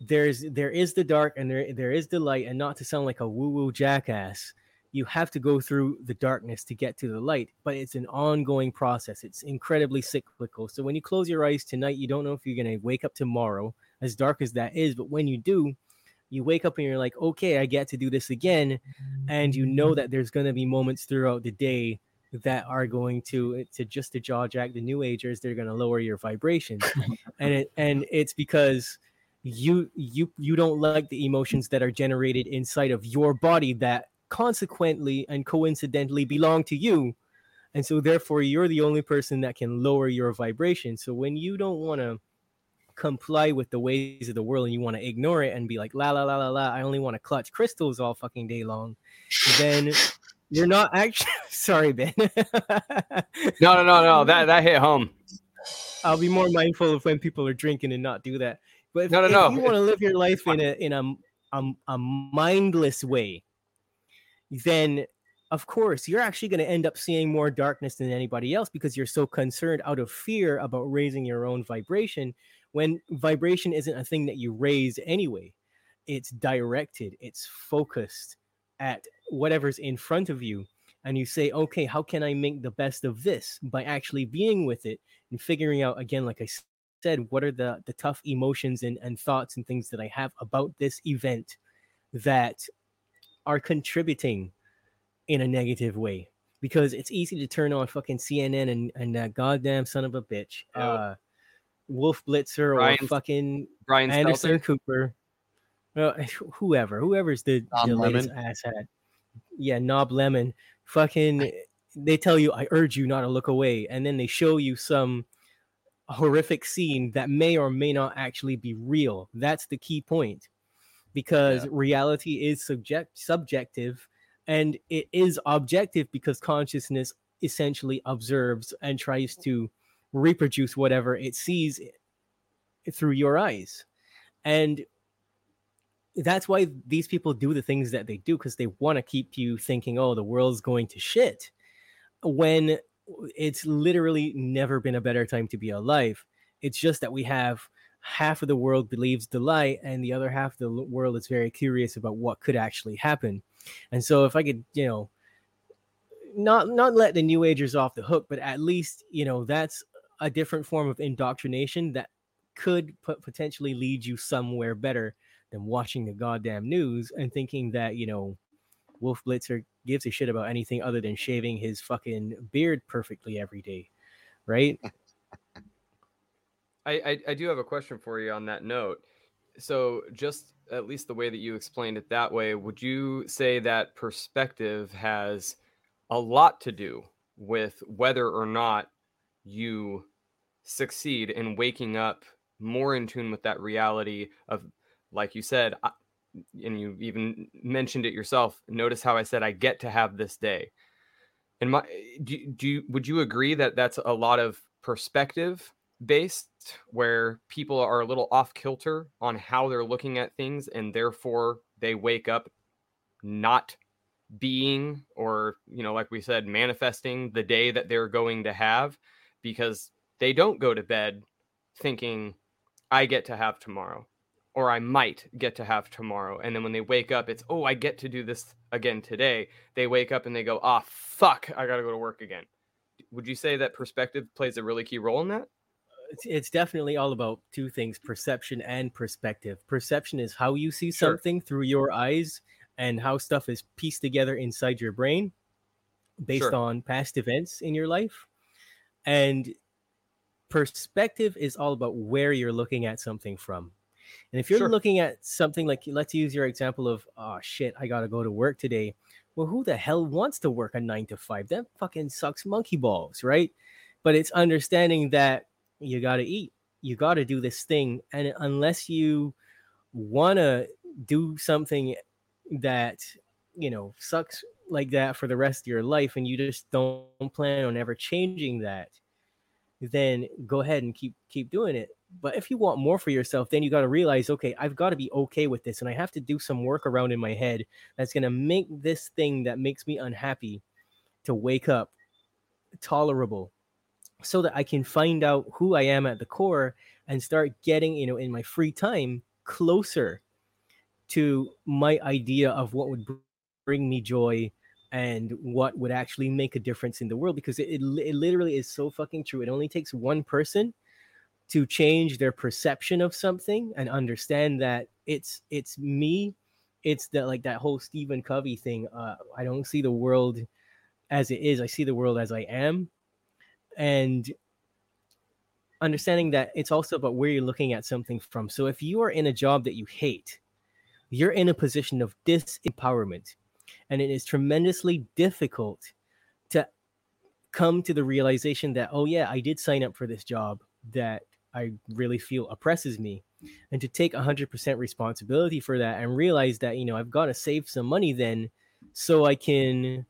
there's there is the dark and there there is the light, and not to sound like a woo woo jackass, you have to go through the darkness to get to the light. But it's an ongoing process. It's incredibly cyclical. So when you close your eyes tonight, you don't know if you're gonna wake up tomorrow, as dark as that is. But when you do, you wake up and you're like, okay, I get to do this again, and you know that there's gonna be moments throughout the day that are going to eh, to just to jaw jack the new agers they're going to lower your vibrations (laughs) and it and it's because you you you don't like the emotions that are generated inside of your body that consequently and coincidentally belong to you and so therefore you're the only person that can lower your vibration so when you don't want to comply with the ways of the world and you want to ignore it and be like la la la la la i only want to clutch crystals all fucking day long then you're not actually (laughs) sorry ben (laughs) No, no, no, no. That that hit home. I'll be more mindful of when people are drinking and not do that. But if, No, no, if no. you want to live your life in a in a, a a mindless way, then of course you're actually going to end up seeing more darkness than anybody else because you're so concerned out of fear about raising your own vibration when vibration isn't a thing that you raise anyway. It's directed, it's focused at whatever's in front of you and you say, okay, how can I make the best of this by actually being with it and figuring out again, like i said, what are the the tough emotions and, and thoughts and things that I have about this event that are contributing in a negative way. Because it's easy to turn on fucking CNN and, and that goddamn son of a bitch, uh, Wolf Blitzer Brian- or fucking Brian Anderson Stelter. Cooper, well, (laughs) whoever, whoever's the, Tom the latest Lemon. asshat. Yeah, Knob Lemon. Fucking, they tell you, I urge you not to look away. And then they show you some horrific scene that may or may not actually be real. That's the key point. Because Yeah. reality is subject subjective and it is objective because consciousness essentially observes and tries to reproduce whatever it sees through your eyes. And that's why these people do the things that they do because they want to keep you thinking, oh, the world's going to shit. When it's literally never been a better time to be alive. It's just that we have half of the world believes the lie, and the other half of the world is very curious about what could actually happen. And so, if I could, you know, not not let the new agers off the hook, but at least you know that's a different form of indoctrination that could pot- potentially lead you somewhere better than watching the goddamn news and thinking that you know Wolf Blitzer gives a shit about anything other than shaving his fucking beard perfectly every day, right? I, I I do have a question for you on that note. So, just at least the way that you explained it that way, would you say that perspective has a lot to do with whether or not you succeed in waking up more in tune with that reality of, like you said, I- and you even mentioned it yourself. Notice how I said I get to have this day. And my, do, do you, would you agree that that's a lot of perspective based where people are a little off kilter on how they're looking at things and therefore they wake up not being or you know like we said manifesting the day that they're going to have because they don't go to bed thinking i get to have tomorrow or i might get to have tomorrow and then when they wake up it's oh i get to do this again today they wake up and they go ah fuck i gotta go to work again would you say that perspective plays a really key role in that it's, it's definitely all about two things perception and perspective perception is how you see Sure. something through your eyes and how stuff is pieced together inside your brain based Sure. on past events in your life and perspective is all about where you're looking at something from. And if you're Sure. looking at something like let's use your example of oh shit i gotta go to work today. Well who the hell wants to work a nine to five? That fucking sucks monkey balls right? But it's understanding that you got to eat you got to do this thing and unless you want to do something that you know sucks like that for the rest of your life and you just don't plan on ever changing that then go ahead and keep keep doing it. But if you want more for yourself, then you got to realize, okay, I've got to be okay with this, and I have to do some work around in my head that's gonna make this thing that makes me unhappy to wake up tolerable, so that I can find out who I am at the core and start getting, you know, in my free time closer to my idea of what would bring me joy and what would actually make a difference in the world because it, it, it literally is so fucking true. It only takes one person to change their perception of something and understand that it's it's me it's that like that whole stephen covey thing uh, i don't see the world as it is i see the world as i am. And understanding that it's also about where you're looking at something from. So if you are in a job that you hate you're in a position of disempowerment and it is tremendously difficult to come to the realization that oh yeah i did sign up for this job that i really feel oppresses me. And to take 100% responsibility for that and realize that you know i've got to save some money then so i can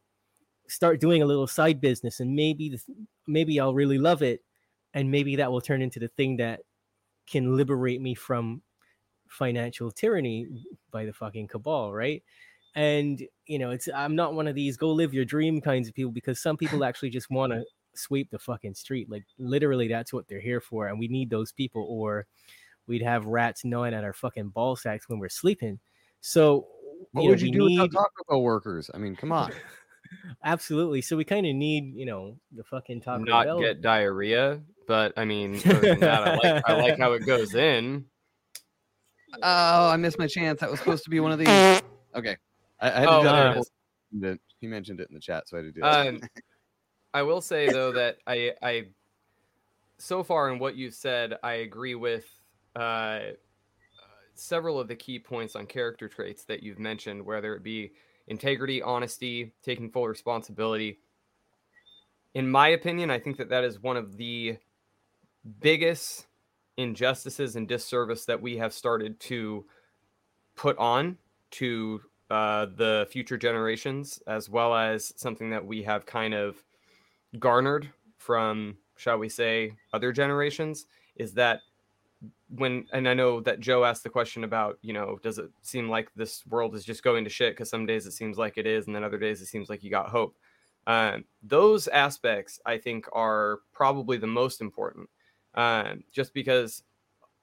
start doing a little side business and maybe the, maybe i'll really love it and maybe that will turn into the thing that can liberate me from financial tyranny by the fucking cabal right and you know it's i'm not one of these go live your dream kinds of people because some people (laughs) actually just want to sweep the fucking street like literally that's what they're here for and we need those people or we'd have rats gnawing at our fucking ball sacks when we're sleeping so What know, would you do need- without Taco Bell workers? I mean, come on. (laughs) absolutely so we kind of need you know the fucking Taco Not Bell. get diarrhea, but I mean, other than that, I like I like how it (laughs) goes in. Oh, I missed my chance. That was supposed to be one of these. Okay. I, I Oh, jump there in it is. before- He mentioned it in the chat, so I had to do. Um, (laughs) I will say though that I, I, so far in what you've said, I agree with uh, several of the key points on character traits that you've mentioned, whether it be integrity, honesty, taking full responsibility. In my opinion, I think that that is one of the biggest injustices and disservice that we have started to put on to uh, the future generations, as well as something that we have kind of garnered from, shall we say, other generations, is that when, and I know that Joe asked the question about, you know, does it seem like this world is just going to shit? Because some days it seems like it is, and then other days it seems like you got hope. Um, those aspects, I think, are probably the most important, um, just because,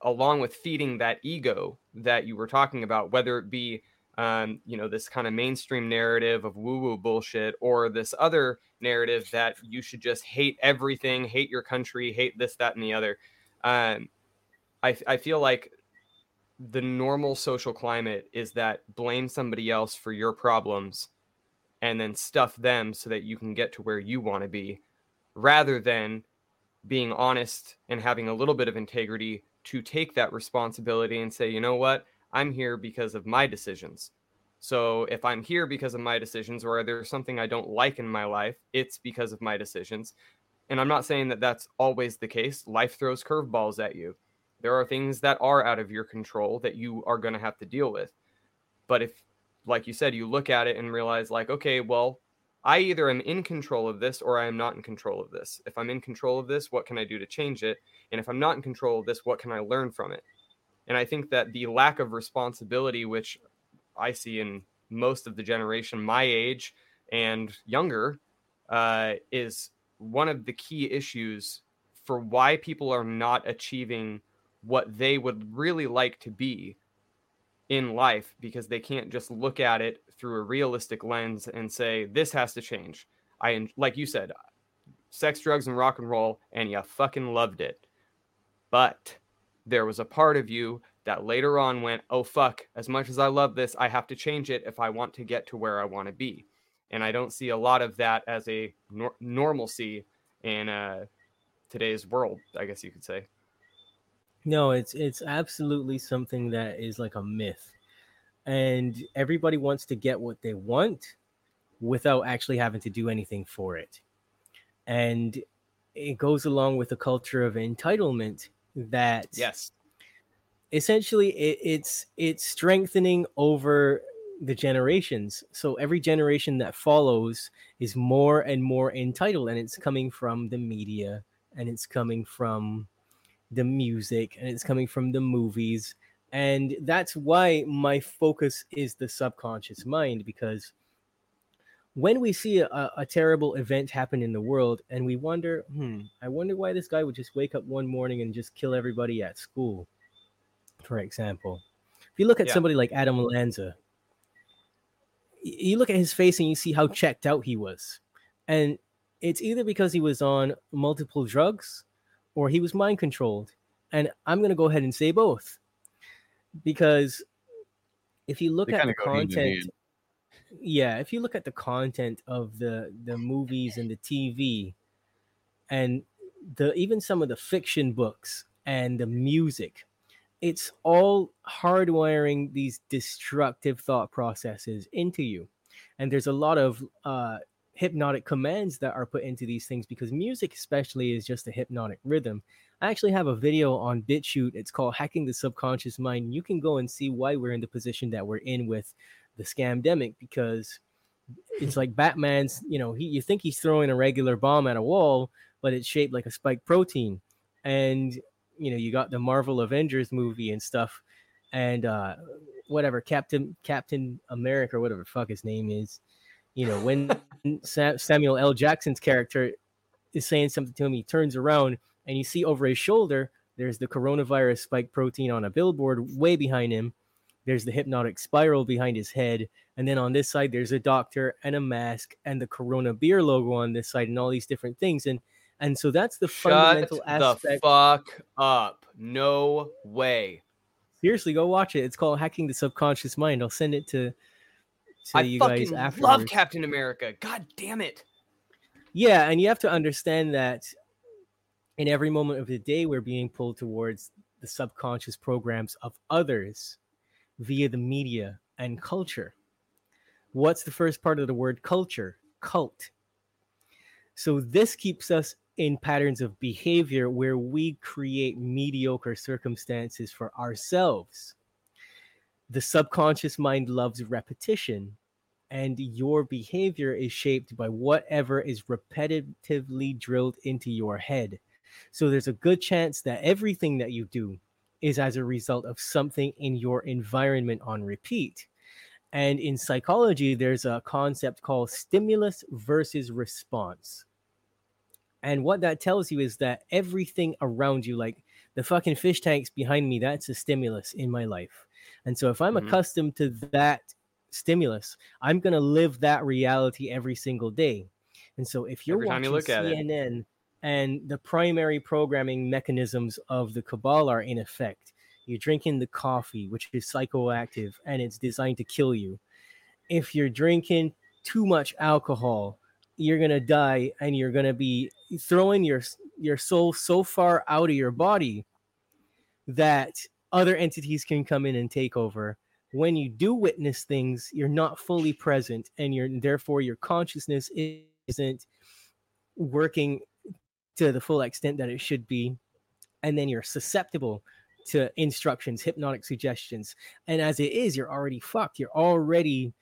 along with feeding that ego that you were talking about, whether it be um, you know, this kind of mainstream narrative of woo woo bullshit, or this other narrative that you should just hate everything, hate your country, hate this, that, and the other. Um, I, I feel like the normal social climate is that blame somebody else for your problems and then stuff them so that you can get to where you want to be rather than being honest and having a little bit of integrity to take that responsibility and say, you know what? I'm here because of my decisions. So if I'm here because of my decisions or there's something I don't like in my life, it's because of my decisions. And I'm not saying that that's always the case. Life throws curveballs at you. There are things that are out of your control that you are going to have to deal with. But if, like you said, you look at it and realize, like, okay, well, I either am in control of this or I am not in control of this. If I'm in control of this, what can I do to change it? And if I'm not in control of this, what can I learn from it? And I think that the lack of responsibility, which I see in most of the generation my age and younger, uh, is one of the key issues for why people are not achieving what they would really like to be in life because they can't just look at it through a realistic lens and say this has to change. I like you said, sex, drugs, and rock and roll, and you fucking loved it. But there was a part of you that later on went, oh fuck, as much as I love this, I have to change it if I want to get to where I want to be. And I don't see a lot of that as a nor- normalcy in uh, today's world, I guess you could say. No, it's it's absolutely something that is like a myth. And everybody wants to get what they want without actually having to do anything for it. And it goes along with the culture of entitlement that Yes. essentially it, it's it's strengthening over the generations so every generation that follows is more and more entitled and it's coming from the media and it's coming from the music and it's coming from the movies and that's why my focus is the subconscious mind because when we see a, a terrible event happen in the world and we wonder hmm i wonder why this guy would just wake up one morning and just kill everybody at school for example if you look at Yeah. somebody like adam lanza you look at his face and you see how checked out he was and it's either because he was on multiple drugs or he was mind controlled and i'm going to go ahead and say both because if you look They at the kinda go hand in content. Yeah if you look at the content of the the movies and the tv and the even some of the fiction books and the music it's all hardwiring these destructive thought processes into you. And there's a lot of uh hypnotic commands that are put into these things because music especially is just a hypnotic rhythm. I actually have a video on bitchute. It's called hacking the subconscious mind. You can go and see why we're in the position that we're in with the scamdemic because it's like batman's you know he you think he's throwing a regular bomb at a wall but it's shaped like a spike protein. And you know you got the marvel avengers movie and stuff and uh whatever captain captain america or whatever the fuck his name is. You know when (laughs) Sa- samuel l. Jackson's character is saying something to him he turns around and you see over his shoulder there's the coronavirus spike protein on a billboard way behind him there's the hypnotic spiral behind his head and then on this side there's a doctor and a mask and the corona beer logo on this side and all these different things and and so that's the Shut fundamental the aspect fuck up. No way. seriously go watch it it's called hacking the subconscious mind i'll send it to to I you guys fucking after love Captain America. God damn it. yeah and you have to understand that in every moment of the day we're being pulled towards the subconscious programs of others via the media and culture. What's the first part of the word culture? Cult. So this keeps us in patterns of behavior where we create mediocre circumstances for ourselves. The subconscious mind loves repetition and your behavior is shaped by whatever is repetitively drilled into your head. So there's a good chance that everything that you do is as a result of something in your environment on repeat. And in psychology, there's a concept called stimulus versus response. And what that tells you is that everything around you, like the fucking fish tanks behind me, that's a stimulus in my life. And so if I'm Mhm. accustomed to that stimulus, I'm going to live that reality every single day. And so if you're Every watching you look at it. CNN and the primary programming mechanisms of the cabal are in effect, you're drinking the coffee, which is psychoactive and it's designed to kill you. If you're drinking too much alcohol, you're gonna die and you're gonna be throwing your your soul so far out of your body that other entities can come in and take over when you do witness things you're not fully present and you're therefore your consciousness isn't working to the full extent that it should be and then you're susceptible to instructions hypnotic suggestions and as it is you're already fucked. You're already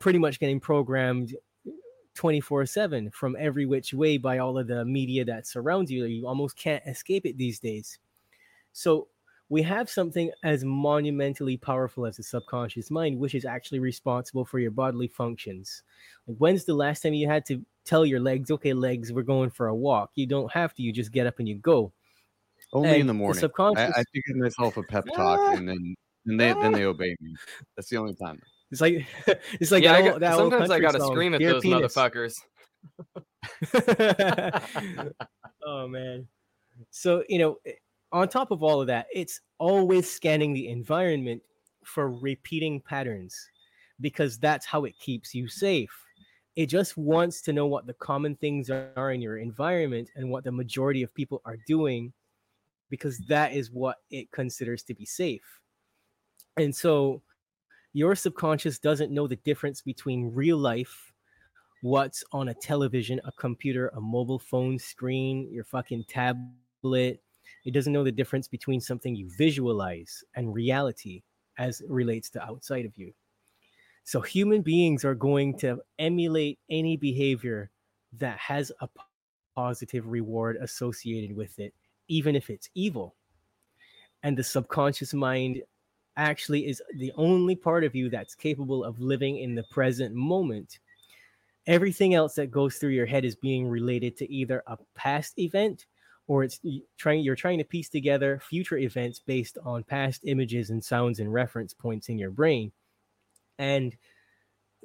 pretty much getting programmed 24 7 from every which way by all of the media that surrounds you. You almost can't escape it these days. So we have something as monumentally powerful as the subconscious mind, which is actually responsible for your bodily functions. Like, when's the last time you had to tell your legs, okay, legs, we're going for a walk? You don't have to, you just get up and you go. Only in And the the morning. I, subconscious- I give myself a pep talk, and then and they then they obey me. That's the only time. It's like (laughs) it's like yeah, that I old- got, that sometimes I gotta song, scream at "Dear those penis." motherfuckers. (laughs) oh man. So, you know, eh, on top of all of that, it's always scanning the environment for repeating patterns because that's how it keeps you safe. It just wants to know what the common things are in your environment and what the majority of people are doing because that is what it considers to be safe. And so your subconscious doesn't know the difference between real life, what's on a television, a computer, a mobile phone screen, your fucking tablet. It doesn't know the difference between something you visualize and reality as relates to outside of you. So human beings are going to emulate any behavior that has a positive reward associated with it even if it's evil. And the subconscious mind actually is the only part of you that's capable of living in the present moment. Everything else that goes through your head is being related to either a past event or it's trying you're trying to piece together future events based on past images and sounds and reference points in your brain. And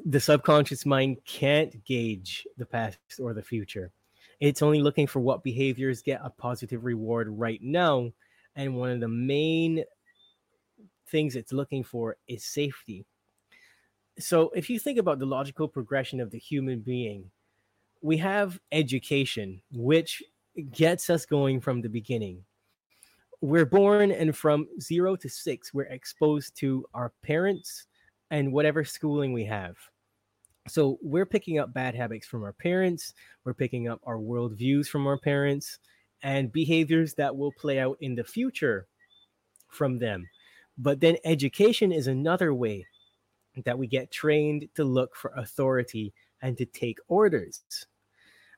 the subconscious mind can't gauge the past or the future. It's only looking for what behaviors get a positive reward right now. And one of the main things it's looking for is safety. So, if you think about the logical progression of the human being, we have education, which gets us going from the beginning. We're born, and from zero to six, we're exposed to our parents and whatever schooling we have. So, we're picking up bad habits from our parents, we're picking up our worldviews from our parents, and behaviors that will play out in the future from them. But then education is another way that we get trained to look for authority and to take orders.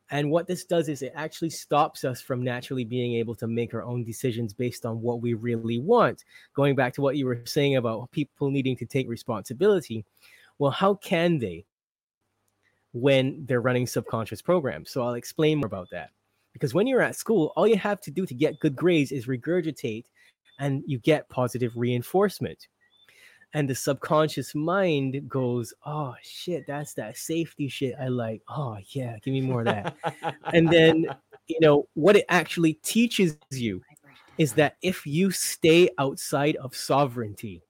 And what this does is it actually stops us from naturally being able to make our own decisions based on what we really want. Going back to what you were saying about people needing to take responsibility. Well, how can they when they're running subconscious programs? So I'll explain more about that. Because when you're at school, all you have to do to get good grades is regurgitate and you get positive reinforcement. And the subconscious mind goes, Oh shit, that's that safety shit I like. Oh yeah, give me more of that. (laughs) and then, you know, what it actually teaches you is that if you stay outside of sovereignty,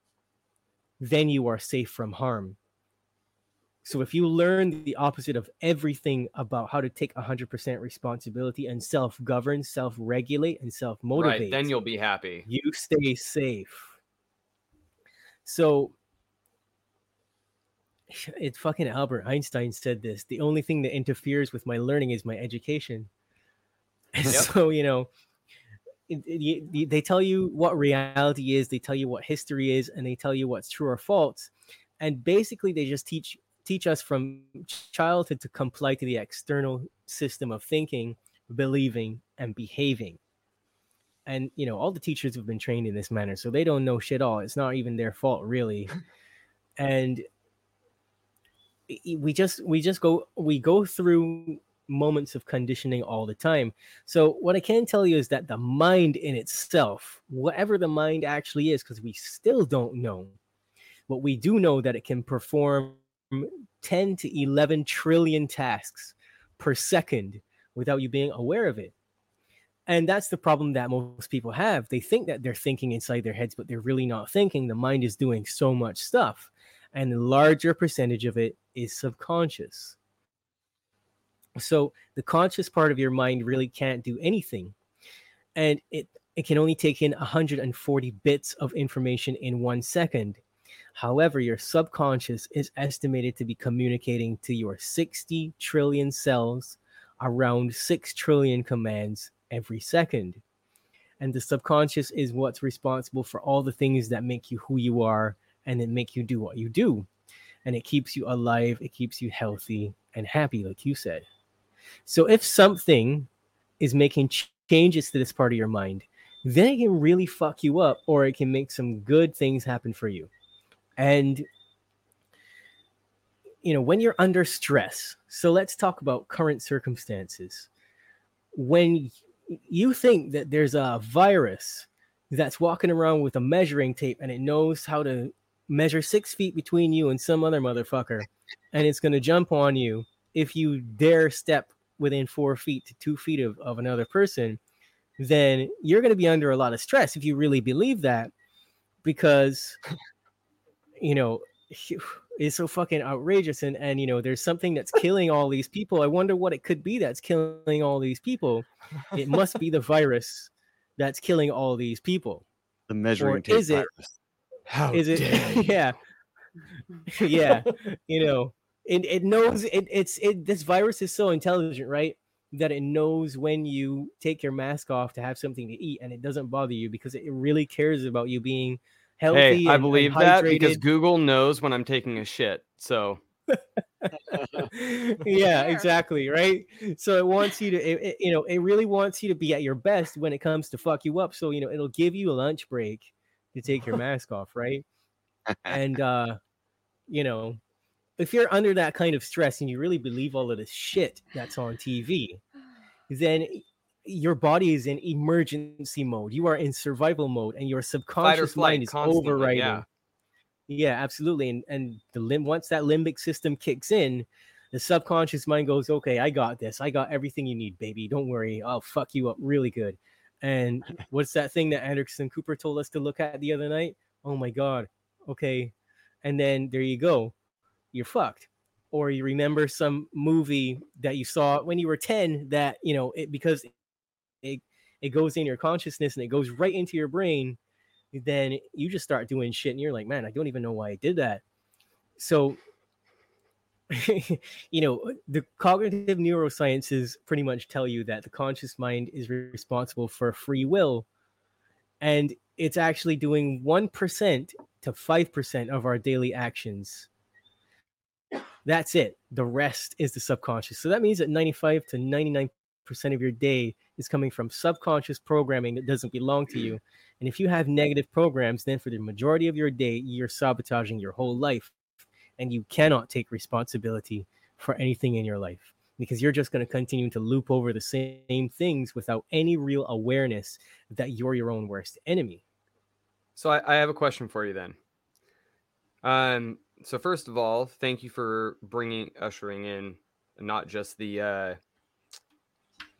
then you are safe from harm. So if you learn the opposite of everything about how to take 100% responsibility and self-govern, self-regulate and self-motivate, Right, then you'll be happy. you stay safe. So (sighs) it's fucking Albert Einstein said this. The only thing that interferes with my learning is my education. (laughs) Yep. So, you know, it- it- y- they tell you what reality is, they tell you what history is, and they tell you what's true or false. And basically, they just teach teach us from childhood to comply to the external system of thinking, believing, and behaving and you know all the teachers have been trained in this manner so they don't know shit all it's not even their fault really. (laughs) And we just we just go we go through moments of conditioning all the time. So what i can tell you is that the mind in itself whatever the mind actually is because we still don't know but we do know that it can perform 10 to 11 trillion tasks per second without you being aware of it and that's the problem that most people have. They think that they're thinking inside their heads, but they're really not thinking. The mind is doing so much stuff, and the larger percentage of it is subconscious. So the conscious part of your mind really can't do anything. And it, it can only take in 140 bits of information in one second. However, your subconscious is estimated to be communicating to your 60 trillion cells around 6 trillion commands every second. And the subconscious is what's responsible for all the things that make you who you are and that make you do what you do. And it keeps you alive, it keeps you healthy and happy, like you said. So if something is making ch- changes to this part of your mind, then it can really fuck you up or it can make some good things happen for you. And you know, when you're under stress, so let's talk about current circumstances. When you think that there's a virus that's walking around with a measuring tape and it knows how to measure six feet between you and some other motherfucker, and it's going to jump on you if you dare step within four feet to two feet of, of another person, then you're going to be under a lot of stress if you really believe that because, you know, (laughs) it's so fucking outrageous and and you know there's something that's killing all these people i wonder what it could be that's killing all these people. It must be the virus that's killing all these people. The measuring or tape is it virus. How is it (laughs) yeah. Yeah you know it, it knows it, it's it this virus is so intelligent right that it knows when you take your mask off to have something to eat and it doesn't bother you because it really cares about you being healthy Hey, I and believe that because. Google knows when I'm taking a shit. So (laughs) (laughs) yeah, exactly, right? So it wants you to, it, it- you know, it really wants you to be at your best when it comes to fuck you up. So you know, it'll give you a lunch break to take your (laughs) mask off, right? And uh, you know, if you're under that kind of stress and you really believe all of this shit that's on TV, (sighs) then your body is in emergency mode. You are in survival mode, and your subconscious mind is constantly, overriding. yeah. Yeah, absolutely. And and the limb once that limbic system kicks in, the subconscious mind goes, okay, I got this. I got everything you need, baby. Don't worry. I'll fuck you up really good. And (laughs) what's that thing that Anderson Cooper told us to look at the other night? Oh my god. Okay. And then there you go. You're fucked. Or you remember some movie that you saw when you were 10 that, you know, it because it goes in your consciousness and it goes right into your brain then you just start doing shit and you're like, man, I don't even know why I did that. So, (laughs) you know, the cognitive neurosciences pretty much tell you that the conscious mind is responsible for free will. And it's actually doing 1% to 5% of our daily actions. That's it. The rest is the subconscious. So that means that 95 to 99% of your day is coming from subconscious programming that doesn't belong to you. (clears throat) And if you have negative programs, then for the majority of your day, you're sabotaging your whole life. And you cannot take responsibility for anything in your life because you're just going to continue to loop over the same things without any real awareness that you're your own worst enemy. So I, I have a question for you then. Um. So first of all, thank you for bringing ushering in not just the uh,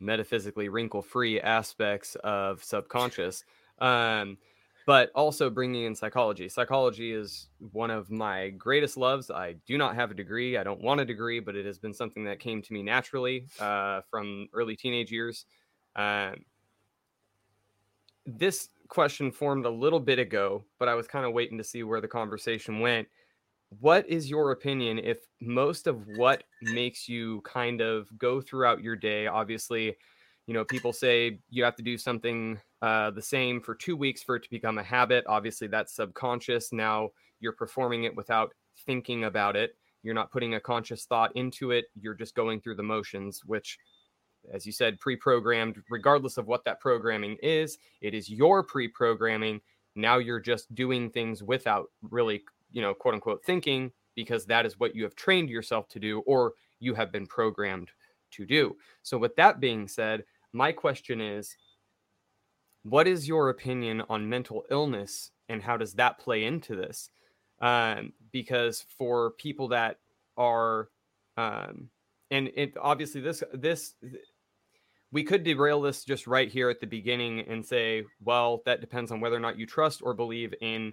metaphysically wrinkle-free aspects of subconscious, um, but also bringing in psychology. Psychology is one of my greatest loves. I do not have a degree. I don't want a degree, but it has been something that came to me naturally uh, from early teenage years. Um, this question formed a little bit ago, but I was kind of waiting to see where the conversation went. What is your opinion if most of what makes you kind of go throughout your day, obviously, you know, people say you have to do something uh, the same for two weeks for it to become a habit. Obviously, that's subconscious. Now you're performing it without thinking about it. You're not putting a conscious thought into it. You're just going through the motions, which as you said, pre programmed, regardless of what that programming is. It is your pre programming. Now you're just doing things without really, you know, quote unquote thinking because that is what you have trained yourself to do or you have been programmed to do. So, with that being said, my question is what is your opinion on mental illness and how does that play into this? Um, because for people that are, um, and it obviously this this we could derail this just right here at the beginning and say, well, that depends on whether or not you trust or believe in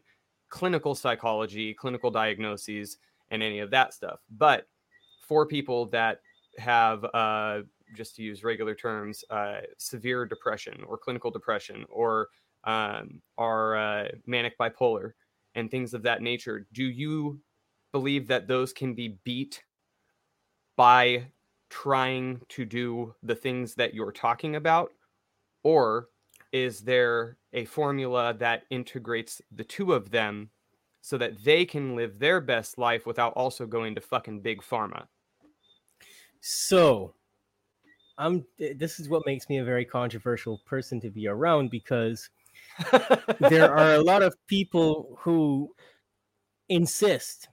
clinical psychology, clinical diagnoses, and any of that stuff. But for people that have, uh, just to use regular terms, uh, severe depression or clinical depression or um, are uh, manic bipolar and things of that nature, do you believe that those can be beat by trying to do the things that you're talking about? Or is there a formula that integrates the two of them so that they can live their best life without also going to fucking big pharma? So, I'm this is what makes me a very controversial person to be around because (laughs) there are a lot of people who insist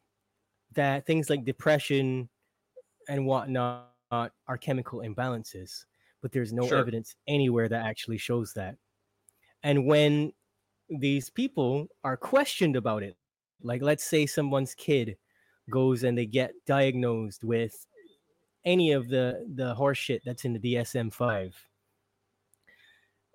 that things like depression and whatnot are chemical imbalances, but there's no Sure. evidence anywhere that actually shows that. And when these people are questioned about it, like let's say someone's kid goes and they get diagnosed with any of the the horseshit that's in the DSM-5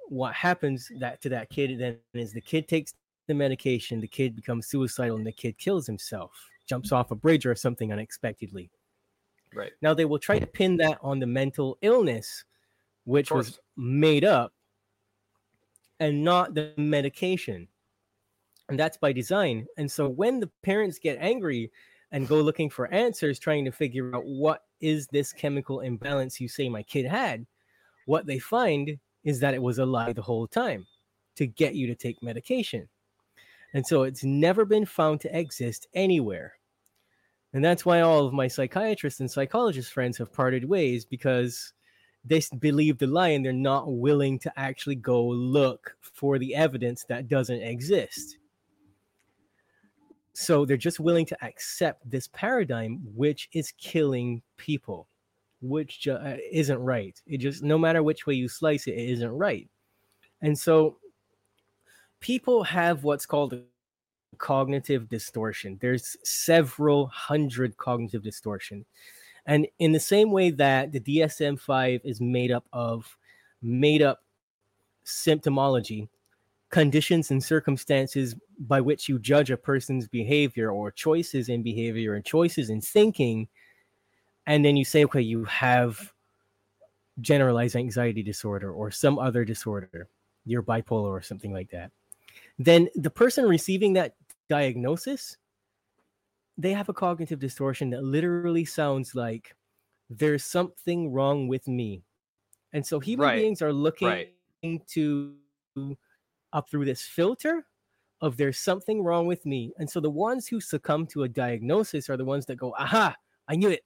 what happens that to that kid then is the kid takes the medication the kid becomes suicidal and the kid kills himself jumps off a bridge or something unexpectedly Right. now they will try to pin that on the mental illness, which was made up, and not the medication. And that's by design. And so when the parents get angry and go looking for answers, trying to figure out what is this chemical imbalance you say my kid had, what they find is that it was a lie the whole time to get you to take medication. And so it's never been found to exist anywhere. And that's why all of my psychiatrists and psychologist friends have parted ways because they believe the lie and they're not willing to actually go look for the evidence that doesn't exist. So they're just willing to accept this paradigm, which is killing people, which uh, isn't right. It just, no matter which way you slice it, it isn't right. And so people have what's called cognitive distortion. There's several hundred cognitive distortion. And in the same way that the DSM 5 is made up of made up symptomology, conditions and circumstances by which you judge a person's behavior or choices in behavior and choices in thinking, and then you say, okay, you have generalized anxiety disorder or some other disorder, you're bipolar or something like that, then the person receiving that diagnosis, they have a cognitive distortion that literally sounds like there's something wrong with me. And so human Right, beings are looking right. to up through this filter of there's something wrong with me. And so the ones who succumb to a diagnosis are the ones that go, aha, I knew it.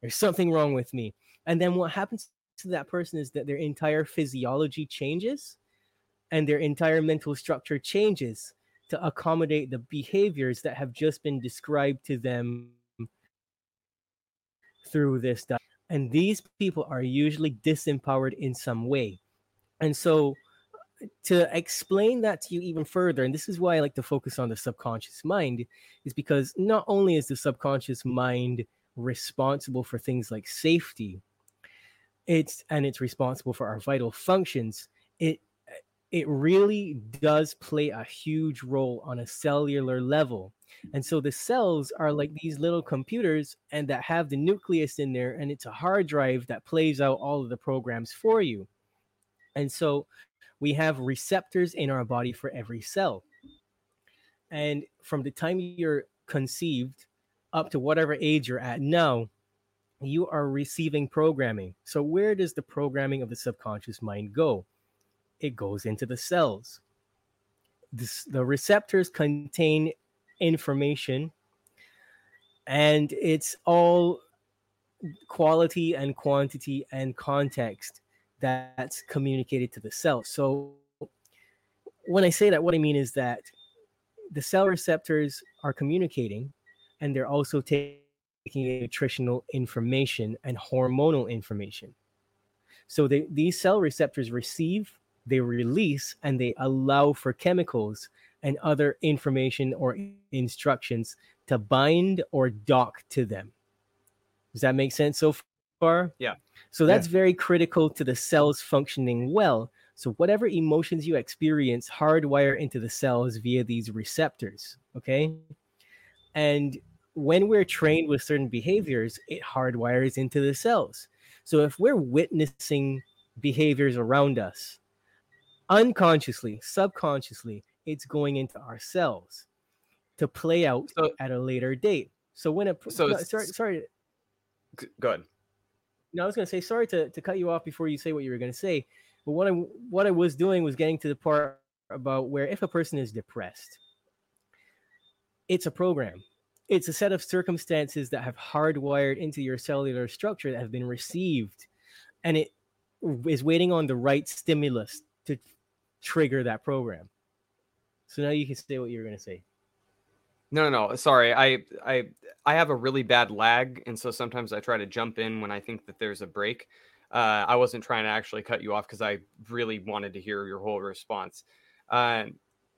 There's something wrong with me. And then what happens to that person is that their entire physiology changes and their entire mental structure changes to accommodate the behaviors that have just been described to them through this di- and these people are usually disempowered in some way. And so to explain that to you even further and this is why i like to focus on the subconscious mind is because not only is the subconscious mind responsible for things like safety it's and it's responsible for our vital functions it it really does play a huge role on a cellular level. And so the cells are like these little computers and that have the nucleus in there and it's a hard drive that plays out all of the programs for you. And so we have receptors in our body for every cell. And from the time you're conceived up to whatever age you're at now you are receiving programming. So where does the programming of the subconscious mind go it goes into the cells. This, the receptors contain information, and it's all quality and quantity and context that's communicated to the cell. So, when I say that, what I mean is that the cell receptors are communicating, and they're also taking nutritional information and hormonal information. So, they, these cell receptors receive they release and they allow for chemicals and other information or instructions to bind or dock to them. Does that make sense so far? Yeah. So that's very critical to the cells functioning well. So whatever emotions you experience hardwire into the cells via these receptors, okay? And when we're trained with certain behaviors, it hardwires into the cells. So if we're witnessing behaviors around us, unconsciously, subconsciously, it's going into ourselves to play out at a later date. So when it So no, sorry, sorry, Go ahead. no, I was gonna say sorry to, to cut you off before you say what you were gonna say, but what I what I was doing was getting to the part about where if a person is depressed, it's a program. It's a set of circumstances that have hardwired into your cellular structure that have been received, and it is waiting on the right stimulus to trigger that program. So now you can say what you're gonna say. No, no, no. Sorry, I, I, I have a really bad lag, and so sometimes I try to jump in when I think that there's a break. Uh, I wasn't trying to actually cut you off because I really wanted to hear your whole response. Uh,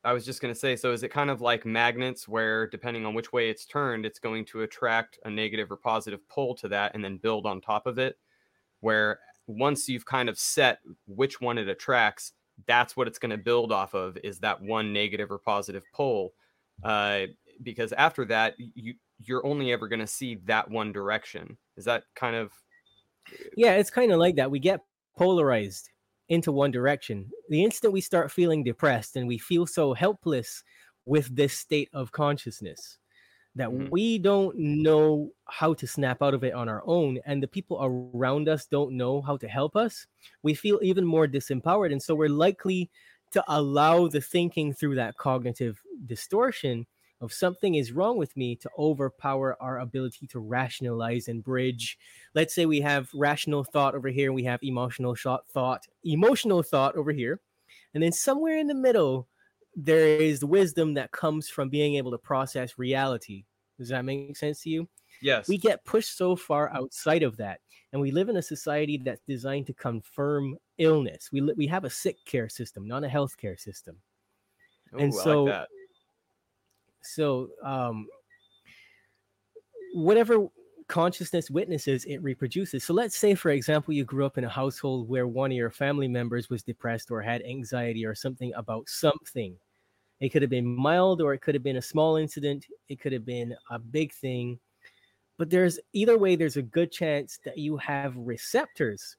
I was just going to say, so is it kind of like magnets, where depending on which way it's turned, it's going to attract a negative or positive pull to that, and then build on top of it? Where once you've kind of set which one it attracts, that's what it's going to build off of is that one negative or positive pole. Uh, because after that, you you're only ever going to see that one direction. Is that kind of Yeah, it's kind of like that. We get polarized into one direction. The instant we start feeling depressed and we feel so helpless with this state of consciousness that mm-hmm. we don't know how to snap out of it on our own and the people around us don't know how to help us, we feel even more disempowered and so we're likely to allow the thinking through that cognitive distortion of something is wrong with me to overpower our ability to rationalize and bridge. Let's say we have rational thought over here, we have emotional shot thought, emotional thought over here, and then somewhere in the middle, there is the wisdom that comes from being able to process reality. Does that make sense to you? Yes. We get pushed so far outside of that, and we live in a society that's designed to confirm illness. We li- we have a sick care system, not a health care system. and Ooh, like so, that. so um, whatever consciousness witnesses, it reproduces. So let's say, for example, you grew up in a household where one of your family members was depressed or had anxiety or something about something. It could have been mild or it could have been a small incident. It could have been a big thing. But there's either way, there's a good chance that you have receptors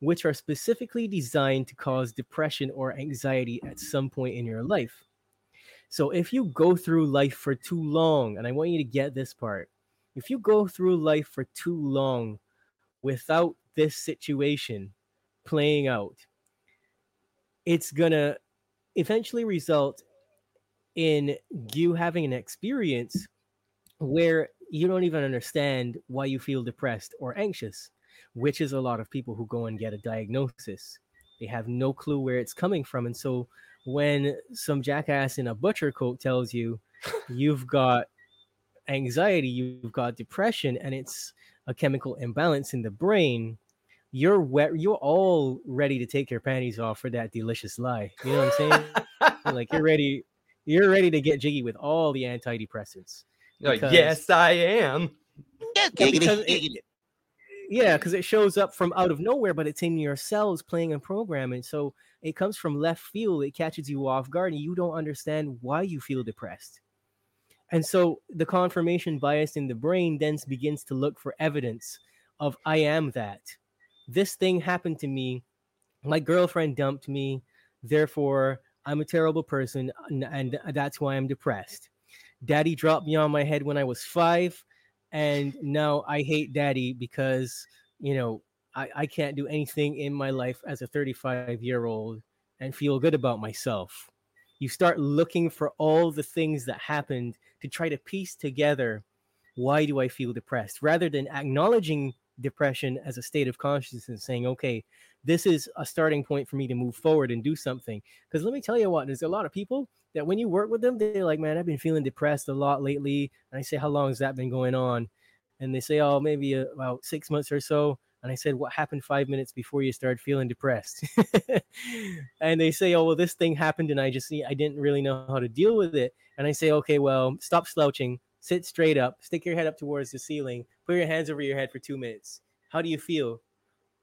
which are specifically designed to cause depression or anxiety at some point in your life. So if you go through life for too long, and I want you to get this part, if you go through life for too long without this situation playing out, it's gonna eventually result in you having an experience where you don't even understand why you feel depressed or anxious, which is a lot of people who go and get a diagnosis. They have no clue where it's coming from. And so when some jackass in a butcher coat tells you (laughs) you've got anxiety, you've got depression, and it's a chemical imbalance in the brain, you're wet, you're all ready to take your panties off for that delicious lie. You know what I'm saying? (laughs) like you're ready, you're ready to get jiggy with all the antidepressants. You're like, because- yes, I am. yeah, because it, yeah, because it shows up from out of nowhere, but it's in your cells playing and programming. so it comes from left field. It catches you off guard, and you don't understand why you feel depressed. And so the confirmation bias in the brain then begins to look for evidence of I am that. This thing happened to me. My girlfriend dumped me. Therefore, I'm a terrible person, and, that's why I'm depressed. Daddy dropped me on my head when I was five, and now I hate daddy because you know I, I can't do anything in my life as a 35 year old and feel good about myself. You start looking for all the things that happened to try to piece together why do I feel depressed rather than acknowledging depression as a state of consciousness and saying, okay, this is a starting point for me to move forward and do something. Because let me tell you what, there's a lot of people that when you work with them, they're like, man, I've been feeling depressed a lot lately. And I say, how long has that been going on? And they say, oh, maybe uh, about six months or so. And I said, what happened five minutes before you started feeling depressed? (laughs) and they say, oh, well, this thing happened and I just, I didn't really know how to deal with it. And I say, okay, well, stop slouching, sit straight up, stick your head up towards the ceiling, put your hands over your head for two minutes. How do you feel?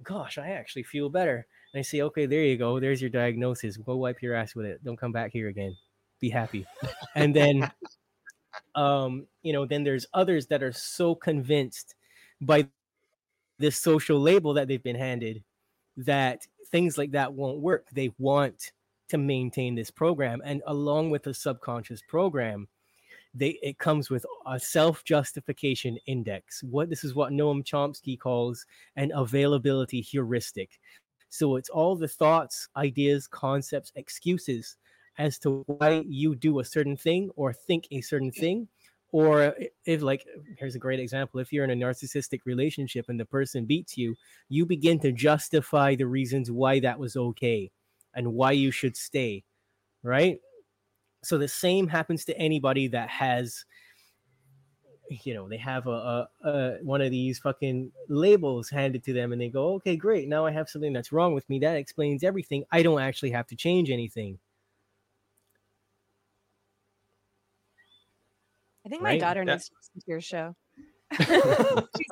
Gosh, I actually feel better. And I say, okay, there you go. There's your diagnosis. Go wipe your ass with it. Don't come back here again. Be happy. and then, um, you know, then there's others that are so convinced by this social label that they've been handed that things like that won't work. They want to maintain this program. And along with the subconscious program, they it comes with a self-justification index. What this is what Noam Chomsky calls an availability heuristic. So it's all the thoughts, ideas, concepts, excuses as to why you do a certain thing or think a certain thing. Or if, like, here's a great example if you're in a narcissistic relationship and the person beats you, you begin to justify the reasons why that was okay and why you should stay, right? So the same happens to anybody that has, you know, they have a, a, a one of these fucking labels handed to them, and they go, "Okay, great. Now I have something that's wrong with me. That explains everything. I don't actually have to change anything." I think my Right? daughter That- needs to listen to your show. (laughs) (laughs) she's,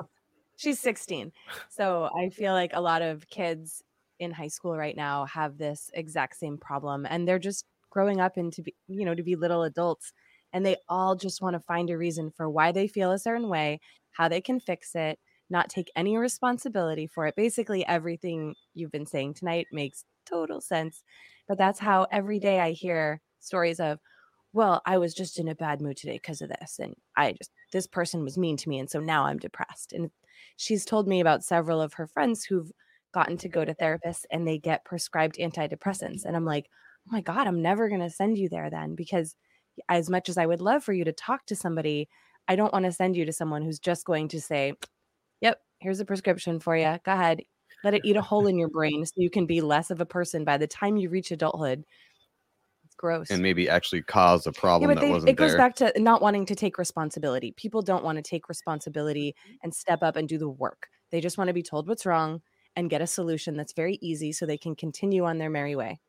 she's 16. So I feel like a lot of kids in high school right now have this exact same problem and they're just growing up into be, you know to be little adults and they all just want to find a reason for why they feel a certain way, how they can fix it, not take any responsibility for it. Basically everything you've been saying tonight makes total sense. But that's how every day I hear stories of well, I was just in a bad mood today because of this. And I just, this person was mean to me. And so now I'm depressed. And she's told me about several of her friends who've gotten to go to therapists and they get prescribed antidepressants. And I'm like, oh my God, I'm never going to send you there then because as much as I would love for you to talk to somebody, I don't want to send you to someone who's just going to say, Yep, here's a prescription for you. Go ahead. Let it eat a hole (laughs) in your brain so you can be less of a person by the time you reach adulthood. It's gross. and maybe actually cause a Yeah, problem but that they, wasn't it goes there. back to not wanting to take responsibility. People don't want to take responsibility and step up and do the work. They just want to be told what's wrong and get a solution that's very easy so they can continue on their merry way.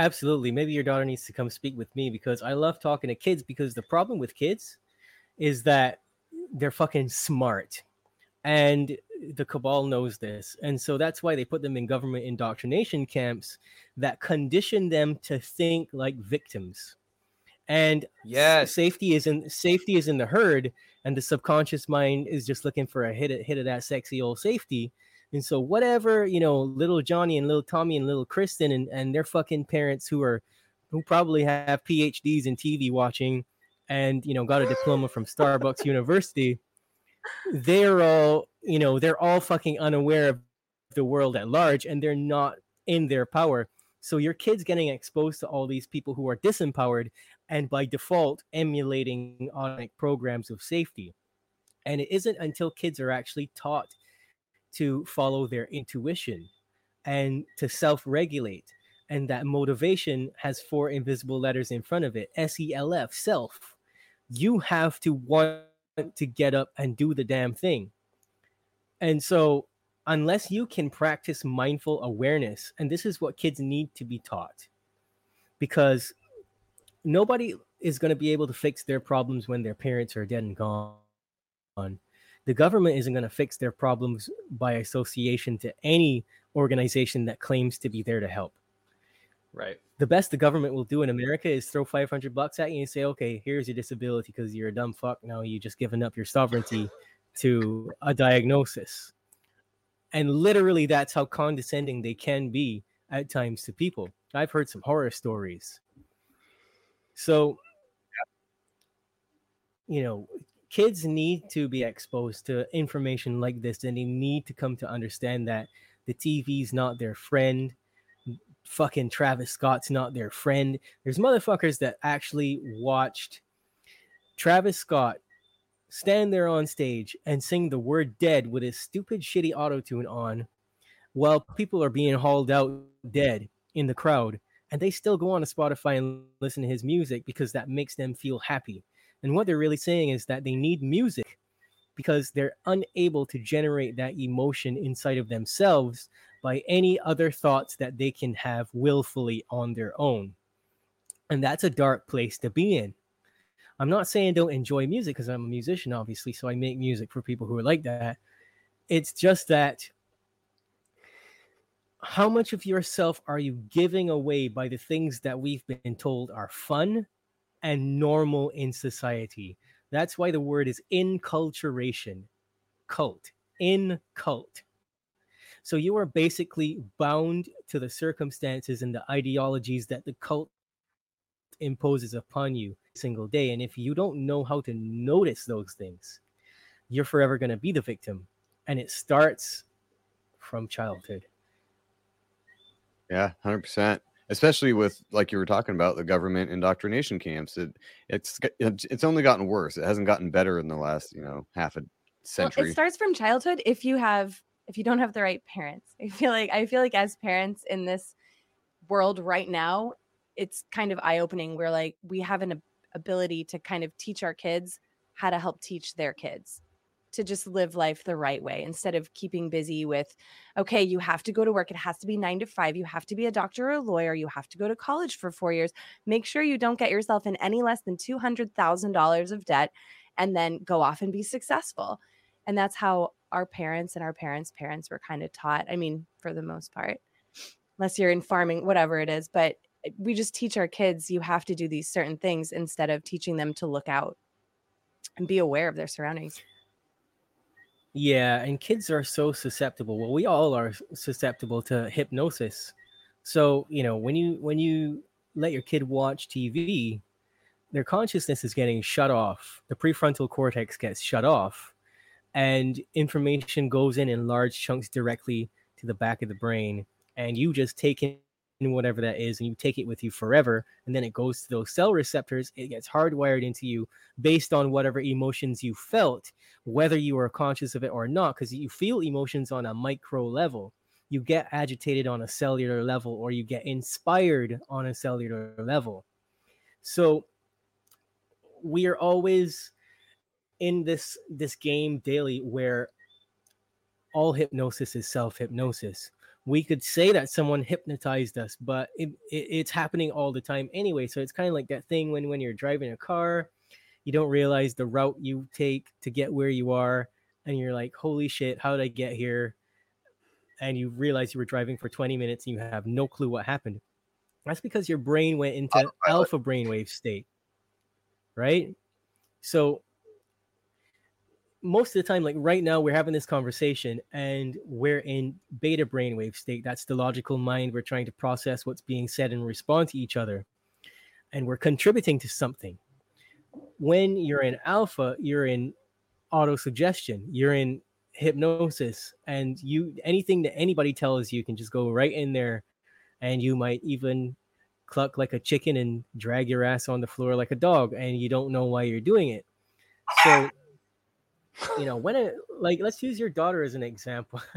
Absolutely. Maybe your daughter needs to come speak with me because I love talking to kids because the problem with kids is that they're fucking smart. And the cabal knows this. And so that's why they put them in government indoctrination camps that condition them to think like victims. And Yes. safety is in safety is in the herd, and the subconscious mind is just looking for a hit, hit of that sexy old safety. And so whatever, you know, little Johnny and little Tommy and little Kristen and, and their fucking parents who are who probably have PhDs in TV watching and you know got a diploma from Starbucks University, they're all, you know, they're all fucking unaware of the world at large and they're not in their power. So your kids getting exposed to all these people who are disempowered and by default emulating automatic programs of safety. And it isn't until kids are actually taught to follow their intuition and to self regulate. And that motivation has four invisible letters in front of it S E L F, self. You have to want to get up and do the damn thing. And so, unless you can practice mindful awareness, and this is what kids need to be taught, because nobody is going to be able to fix their problems when their parents are dead and gone. The government isn't going to fix their problems by association to any organization that claims to be there to help. Right. The best the government will do in America is throw 500 bucks at you and say, okay, here's your disability because you're a dumb fuck. Now you just given up your sovereignty to a diagnosis. And literally, that's how condescending they can be at times to people. I've heard some horror stories. So, you know, kids need to be exposed to information like this and they need to come to understand that the TV's not their friend. Fucking Travis Scott's not their friend. There's motherfuckers that actually watched Travis Scott stand there on stage and sing the word dead with his stupid shitty auto tune on while people are being hauled out dead in the crowd and they still go on to Spotify and listen to his music because that makes them feel happy. And what they're really saying is that they need music because they're unable to generate that emotion inside of themselves by any other thoughts that they can have willfully on their own. And that's a dark place to be in. I'm not saying don't enjoy music because I'm a musician, obviously, so I make music for people who are like that. It's just that how much of yourself are you giving away by the things that we've been told are fun and normal in society? That's why the word is inculturation, cult, in cult. So you are basically bound to the circumstances and the ideologies that the cult imposes upon you single day. And if you don't know how to notice those things, you're forever going to be the victim. And it starts from childhood. Yeah, hundred percent. Especially with like you were talking about the government indoctrination camps. It it's it's only gotten worse. It hasn't gotten better in the last you know half a Well, century. it starts from childhood if you have if you don't have the right parents. I feel like I feel like as parents in this world right now, it's kind of eye-opening. We're like we have an ability to kind of teach our kids how to help teach their kids to just live life the right way instead of keeping busy with okay you have to go to work. It has to be 9 to 5 you have to be a doctor or a lawyer. You have to go to college for 4 years. Make sure you don't get yourself in any less than $200,000 of debt and then go off and be successful. And that's how our parents and our parents parents were kind of taught i mean for the most part unless you're in farming whatever it is but eh, we just teach our kids you have to do these certain things instead of teaching them to look out and be aware of their surroundings Yeah, and kids are so susceptible. Well, we all are susceptible to hypnosis. So, you know, when you when you let your kid watch TV, their consciousness is getting shut off. The prefrontal cortex gets shut off and information goes in in large chunks directly to the back of the brain and you just take in whatever that is and you take it with you forever and then it goes to those cell receptors it gets hardwired into you based on whatever emotions you felt whether you are conscious of it or not because you feel emotions on a micro level. You get agitated on a cellular level or you get inspired on a cellular level. So we are always in this this game daily where all hypnosis is self hypnosis we could say that someone hypnotized us, but it, it, it's happening all the time anyway. So it's kind of like that thing when when you're driving a car, you don't realize the route you take to get where you are, and you're like, "Holy shit, how did I get here?" And you realize you were driving for 20 minutes and you have no clue what happened. That's because your brain went into alpha brainwave state, right? So most of the time, like right now, we're having this conversation and we're in beta brainwave state. That's the logical mind. We're trying to process what's being said and respond to each other. And we're contributing to something. When you're in alpha, you're in auto suggestion, you're in hypnosis, and you anything that anybody tells you can just go right in there, and you might even cluck like a chicken and drag your ass on the floor like a dog, and you don't know why you're doing it. So you know when it like let's use your daughter as an example. (laughs)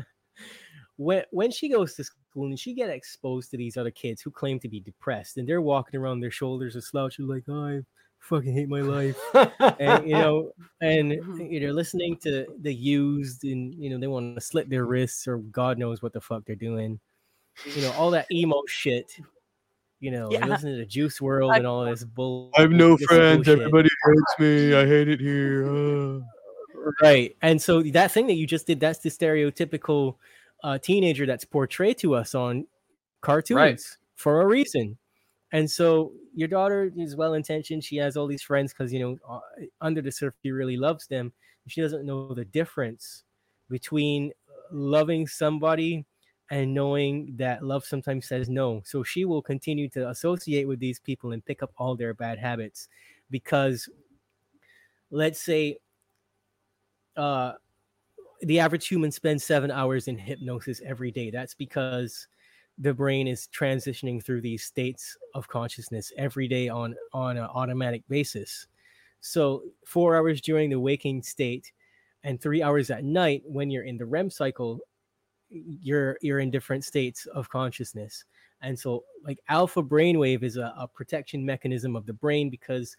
When when she goes to school and she get exposed to these other kids who claim to be depressed and they're walking around their shoulders and slouching like oh, i fucking hate my life. And you (laughs) know and you know listening to the used and you know they want to slit their wrists or god knows what the fuck they're doing. You know all that emo shit you know yeah. listening to juice WRLD and all this (laughs) bull i have no friends. bullshit. everybody hates me. I hate it here. Uh right and so that thing that you just did that's the stereotypical uh, teenager that's portrayed to us on cartoons right. for a reason and so your daughter is well intentioned she has all these friends because you know uh, under the surface she really loves them she doesn't know the difference between loving somebody and knowing that love sometimes says no so she will continue to associate with these people and pick up all their bad habits because let's say uh, the average human spends seven hours in hypnosis every day. That's because the brain is transitioning through these states of consciousness every day on on an automatic basis. So four hours during the waking state, and three hours at night when you're in the REM cycle, you're you're in different states of consciousness. And so, like alpha brainwave is a, a protection mechanism of the brain because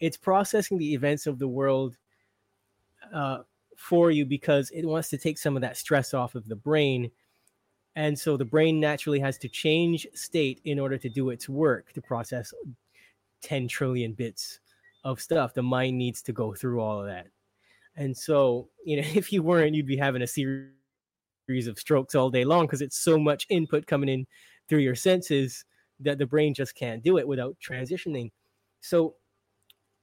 it's processing the events of the world uh, for you because it wants to take some of that stress off of the brain. And so the brain naturally has to change state in order to do its work to process 10 trillion bits of stuff. The mind needs to go through all of that. And so, you know, (laughs) if you weren't, you'd be having a series of strokes all day long because it's so much input coming in through your senses that the brain just can't do it without transitioning. So,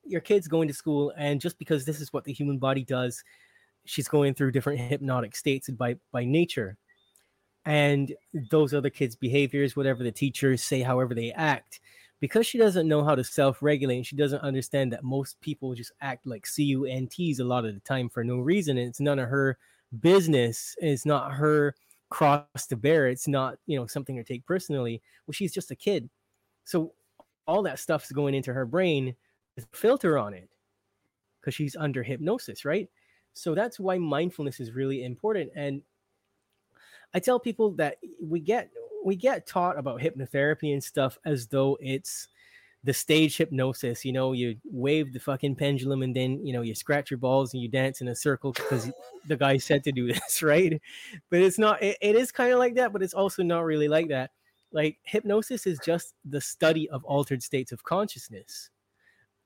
your kid's going to school, and just because this is what the human body does, she's going through different hypnotic states by by nature. And those other kids behaviors whatever the teachers say however they act because she doesn't know how to self-regulate she doesn't understand that most people just act like cunts a lot of the time for no reason and it's none of her business it's not her cross to bear it's not you know something to take personally well she's just a kid. So all that stuff's going into her brain filter on it because she's under hypnosis right so that's why mindfulness is really important. And I tell people that we get we get taught about hypnotherapy and stuff as though it's the stage hypnosis. You know, you wave the fucking pendulum and then you know you scratch your balls and you dance in a circle because the guy said to do this, (laughs) right? But it's not. it, it is kind of like that, but it's also not really like that. Like hypnosis is just the study of altered states of consciousness,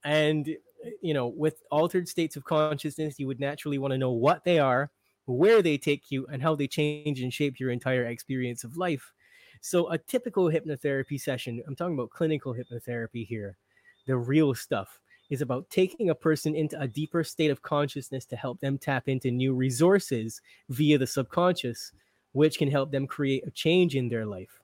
and you know, with altered states of consciousness, you would naturally want to know what they are, where they take you, and how they change and shape your entire experience of life. So, a typical hypnotherapy session, I'm talking about clinical hypnotherapy here, the real stuff, is about taking a person into a deeper state of consciousness to help them tap into new resources via the subconscious, which can help them create a change in their life.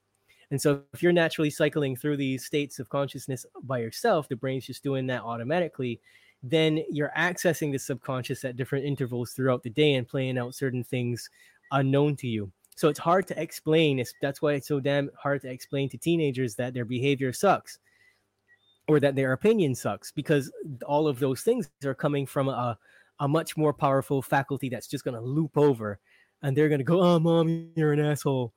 And so if you're naturally cycling through these states of consciousness by yourself, the brain's just doing that automatically, then you're accessing the subconscious at different intervals throughout the day and playing out certain things unknown to you. So it's hard to explain. It's, that's why it's so damn hard to explain to teenagers that their behavior sucks or that their opinion sucks because all of those things are coming from a, a much more powerful faculty that's just going to loop over and they're going to go, oh, mom, you're an asshole.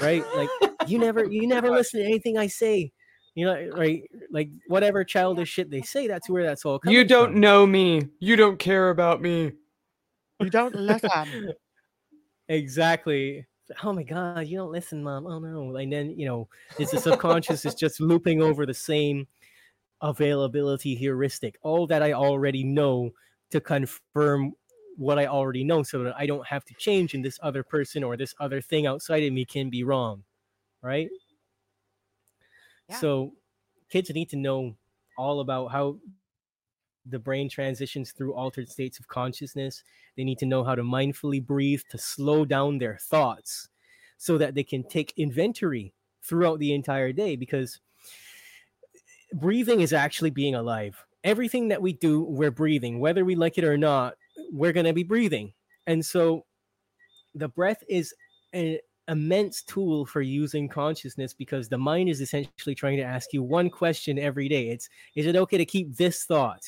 Right? Like you never, you never listen to anything I say. You know, right? Like whatever childish shit they say, that's where that's all coming You don't from. know me. You don't care about me. You don't listen. (laughs) exactly. Oh my god, you don't listen, mom. Oh no. And then, you know, it's the subconscious is just looping over the same availability heuristic. All that I already know to confirm what I already know so that I don't have to change and this other person or this other thing outside of me can be wrong. Right? So kids need to know all about how the brain transitions through altered states of consciousness. They need to know how to mindfully breathe to slow down their thoughts so that they can take inventory throughout the entire day because breathing is actually being alive. Everything that we do, we're breathing. Whether we like it or not, we're going to be breathing. And so the breath is an immense tool for using consciousness because the mind is essentially trying to ask you one question every day. It's is it okay to keep this thought?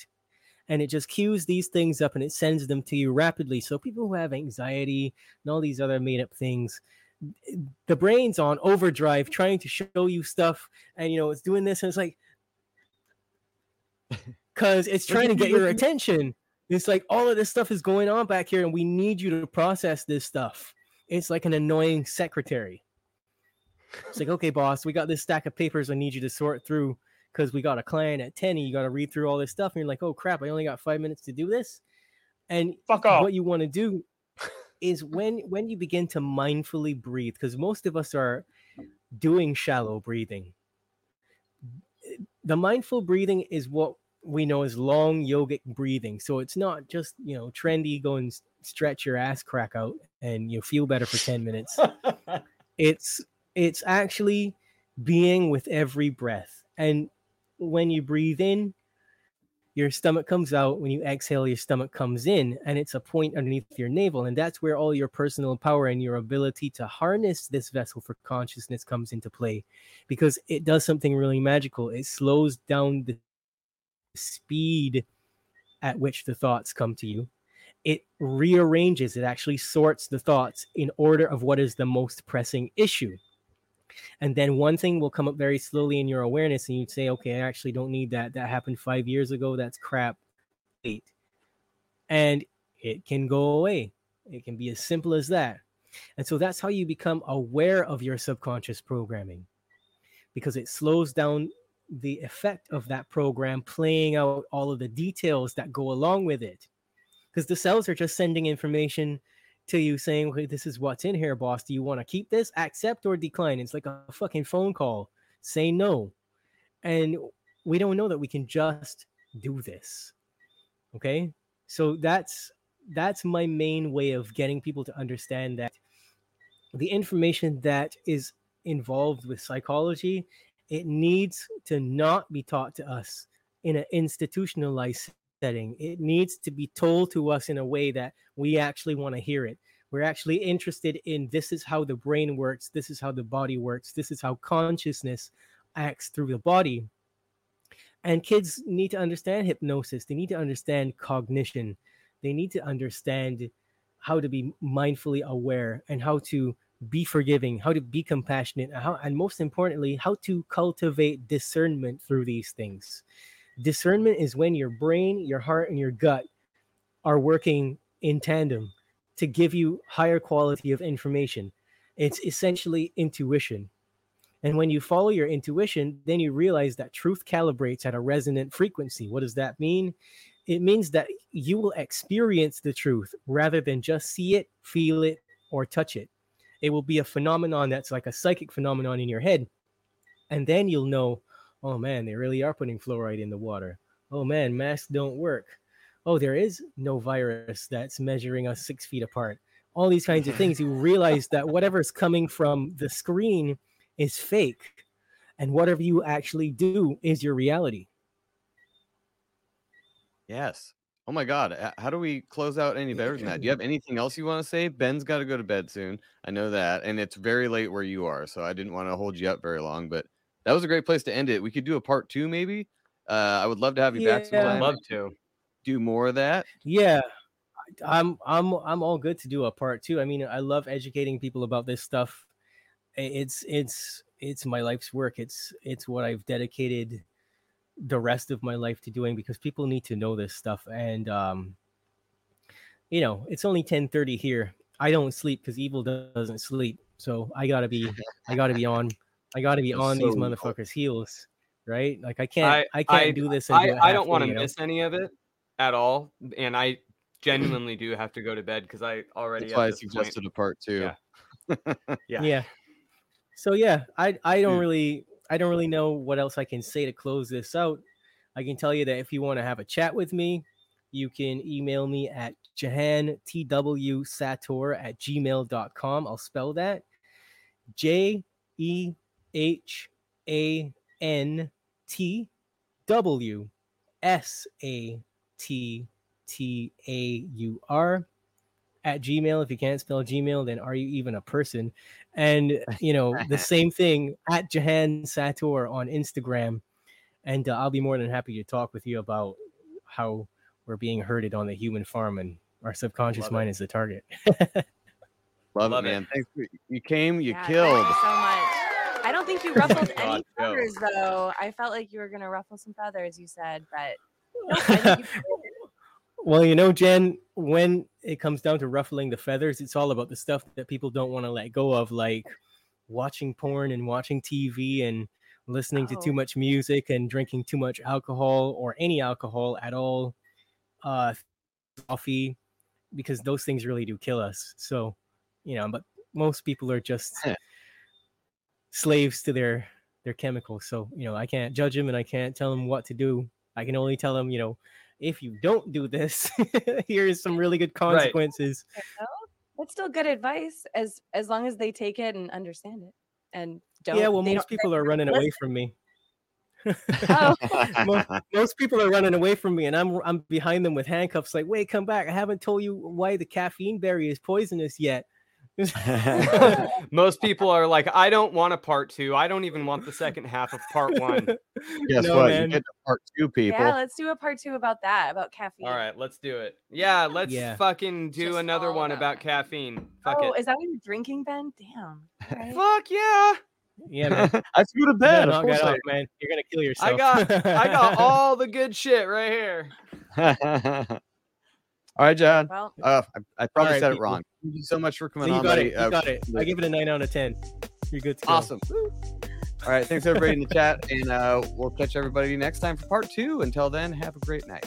And it just cues these things up and it sends them to you rapidly. So people who have anxiety and all these other made up things, the brain's on overdrive trying to show you stuff and you know it's doing this and it's like (laughs) because it's trying to get your attention it's like all of this stuff is going on back here and we need you to process this stuff it's like an annoying secretary. It's like okay boss we got this stack of papers i need you to sort through because we got a client at 10 and you got to read through all this stuff. And you're like oh crap i only got five minutes to do this? And Fuck off. what you want to do (laughs) is when when you begin to mindfully breathe because most of us are doing shallow breathing. The mindful breathing is what we know as long yogic breathing. So it's not just you know trendy go and stretch your ass crack out and you feel better for 10 minutes. (laughs) It's it's actually being with every breath and when you breathe in your stomach comes out when you exhale your stomach comes in and it's a point underneath your navel and that's where all your personal power and your ability to harness this vessel for consciousness comes into play because it does something really magical. It slows down the speed at which the thoughts come to you it rearranges it actually sorts the thoughts in order of what is the most pressing issue. And then one thing will come up very slowly in your awareness and you'd say okay i actually don't need that. That happened five years ago. That's crap. Wait. And it can go away. It can be as simple as that. And so that's how you become aware of your subconscious programming because it slows down the effect of that program playing out all of the details that go along with it because the cells are just sending information to you saying, okay, this is what's in here, boss. Do you want to keep this, accept, or decline? It's like a fucking phone call. Say no. And we don't know that we can just do this. Okay. So that's that's my main way of getting people to understand that the information that is involved with psychology, it needs to not be taught to us in an institutionalized setting. It needs to be told to us in a way that we actually want to hear it. We're actually interested in this is how the brain works, this is how the body works, this is how consciousness acts through the body. And kids need to understand hypnosis, they need to understand cognition, they need to understand how to be mindfully aware and how to be forgiving, how to be compassionate, and how, and most importantly, how to cultivate discernment through these things. Discernment is when your brain, your heart, and your gut are working in tandem to give you higher quality of information. It's essentially intuition. And when you follow your intuition, then you realize that truth calibrates at a resonant frequency. What does that mean? It means that you will experience the truth rather than just see it, feel it, or touch it. It will be a phenomenon that's like a psychic phenomenon in your head. And then you'll know, oh man, they really are putting fluoride in the water. Oh man, masks don't work. Oh, there is no virus that's measuring us six feet apart. All these kinds of things. You (laughs) realize that whatever's coming from the screen is fake. And whatever you actually do is your reality. Yes. Oh my God. Uh, how do we close out any better than that? Do you have anything else you want to say? Ben's got to go to bed soon. I know that. And it's very late where you are. So I didn't want to hold you up very long, but that was a great place to end it. We could do a part two, maybe. Uh, I would love to have you back Yeah. sometime. Love to. Do more of that. Yeah, I- I'm I'm I'm all good to do a part two. I mean, I love educating people about this stuff. It's it's it's my life's work. It's it's what I've dedicated the rest of my life to doing because people need to know this stuff. And um, you know, it's only 10:30 here. I don't sleep because evil doesn't sleep. So I gotta be I gotta be on (laughs) I gotta be That's on these so cool. motherfuckers' heels, right? Like I can't I, can't do this. I, do I don't want to miss any of it at all, and I (clears throat) genuinely do have to go to bed because I already. That's why I this point- suggested a part two. Yeah. (laughs) Yeah. yeah so yeah i i don't mm. really i don't really know what else i can say to close this out i can tell you that if you want to have a chat with me you can email me at jehan tw sattaur at gmail.com i'll spell that j e h a n t w s a t t a u r at Gmail. If you can't spell Gmail, then are you even a person? And you know the (laughs) same thing at Jehan Sattaur on Instagram. And uh, I'll be more than happy to talk with you about how we're being herded on the human farm and our subconscious Love mind is the target. Love, (laughs) Love it, it. man. Thanks. For, you came, you Yeah, killed. Thank you so much. I don't think you ruffled (laughs) God, any Joe. feathers, though. I felt like you were gonna ruffle some feathers. You said, but (laughs) no, I think you well, you know, Jen, when it comes down to ruffling the feathers, it's all about the stuff that people don't want to let go of, like watching porn and watching TV and listening to too Oh. much music and drinking too much alcohol or any alcohol at all, uh, coffee, because those things really do kill us. So, you know, but most people are just Yeah. Slaves to their their chemicals. So, you know, I can't judge them and I can't tell them what to do. I can only tell them, you know, if you don't do this, (laughs) here's some really good consequences. No, That's still good advice, as as long as they take it and understand it, and don't. Yeah, well, most don't- people are running away (laughs) from me. Oh. (laughs) most, most people are running away from me, and I'm I'm behind them with handcuffs. Like, wait, come back! I haven't told you why the caffeine berry is poisonous yet. (laughs) Most people are like, I don't want a part two. I don't even want the second half of part one. (laughs) Guess No, what? man. You get to part two, people. Yeah, let's do a part two about that, about caffeine. All right, let's do it. Yeah, let's Yeah. fucking do Just another one about about caffeine. Fuck oh, it. is that what you're drinking, Ben? Damn. All right. Fuck yeah. yeah, (laughs) man. I have to go to bed. better Of course that off, man. You're gonna kill yourself. I got I got all the good shit right here. All right, John. Well, Uh, I, I probably right, said it people. wrong. Thank you so much for So coming you on, got buddy. it. You Uh, got it. I give it a nine out of ten. You're good to go. Awesome. All right. Thanks, everybody in the chat. And uh, we'll catch everybody next time for part two. Until then, have a great night.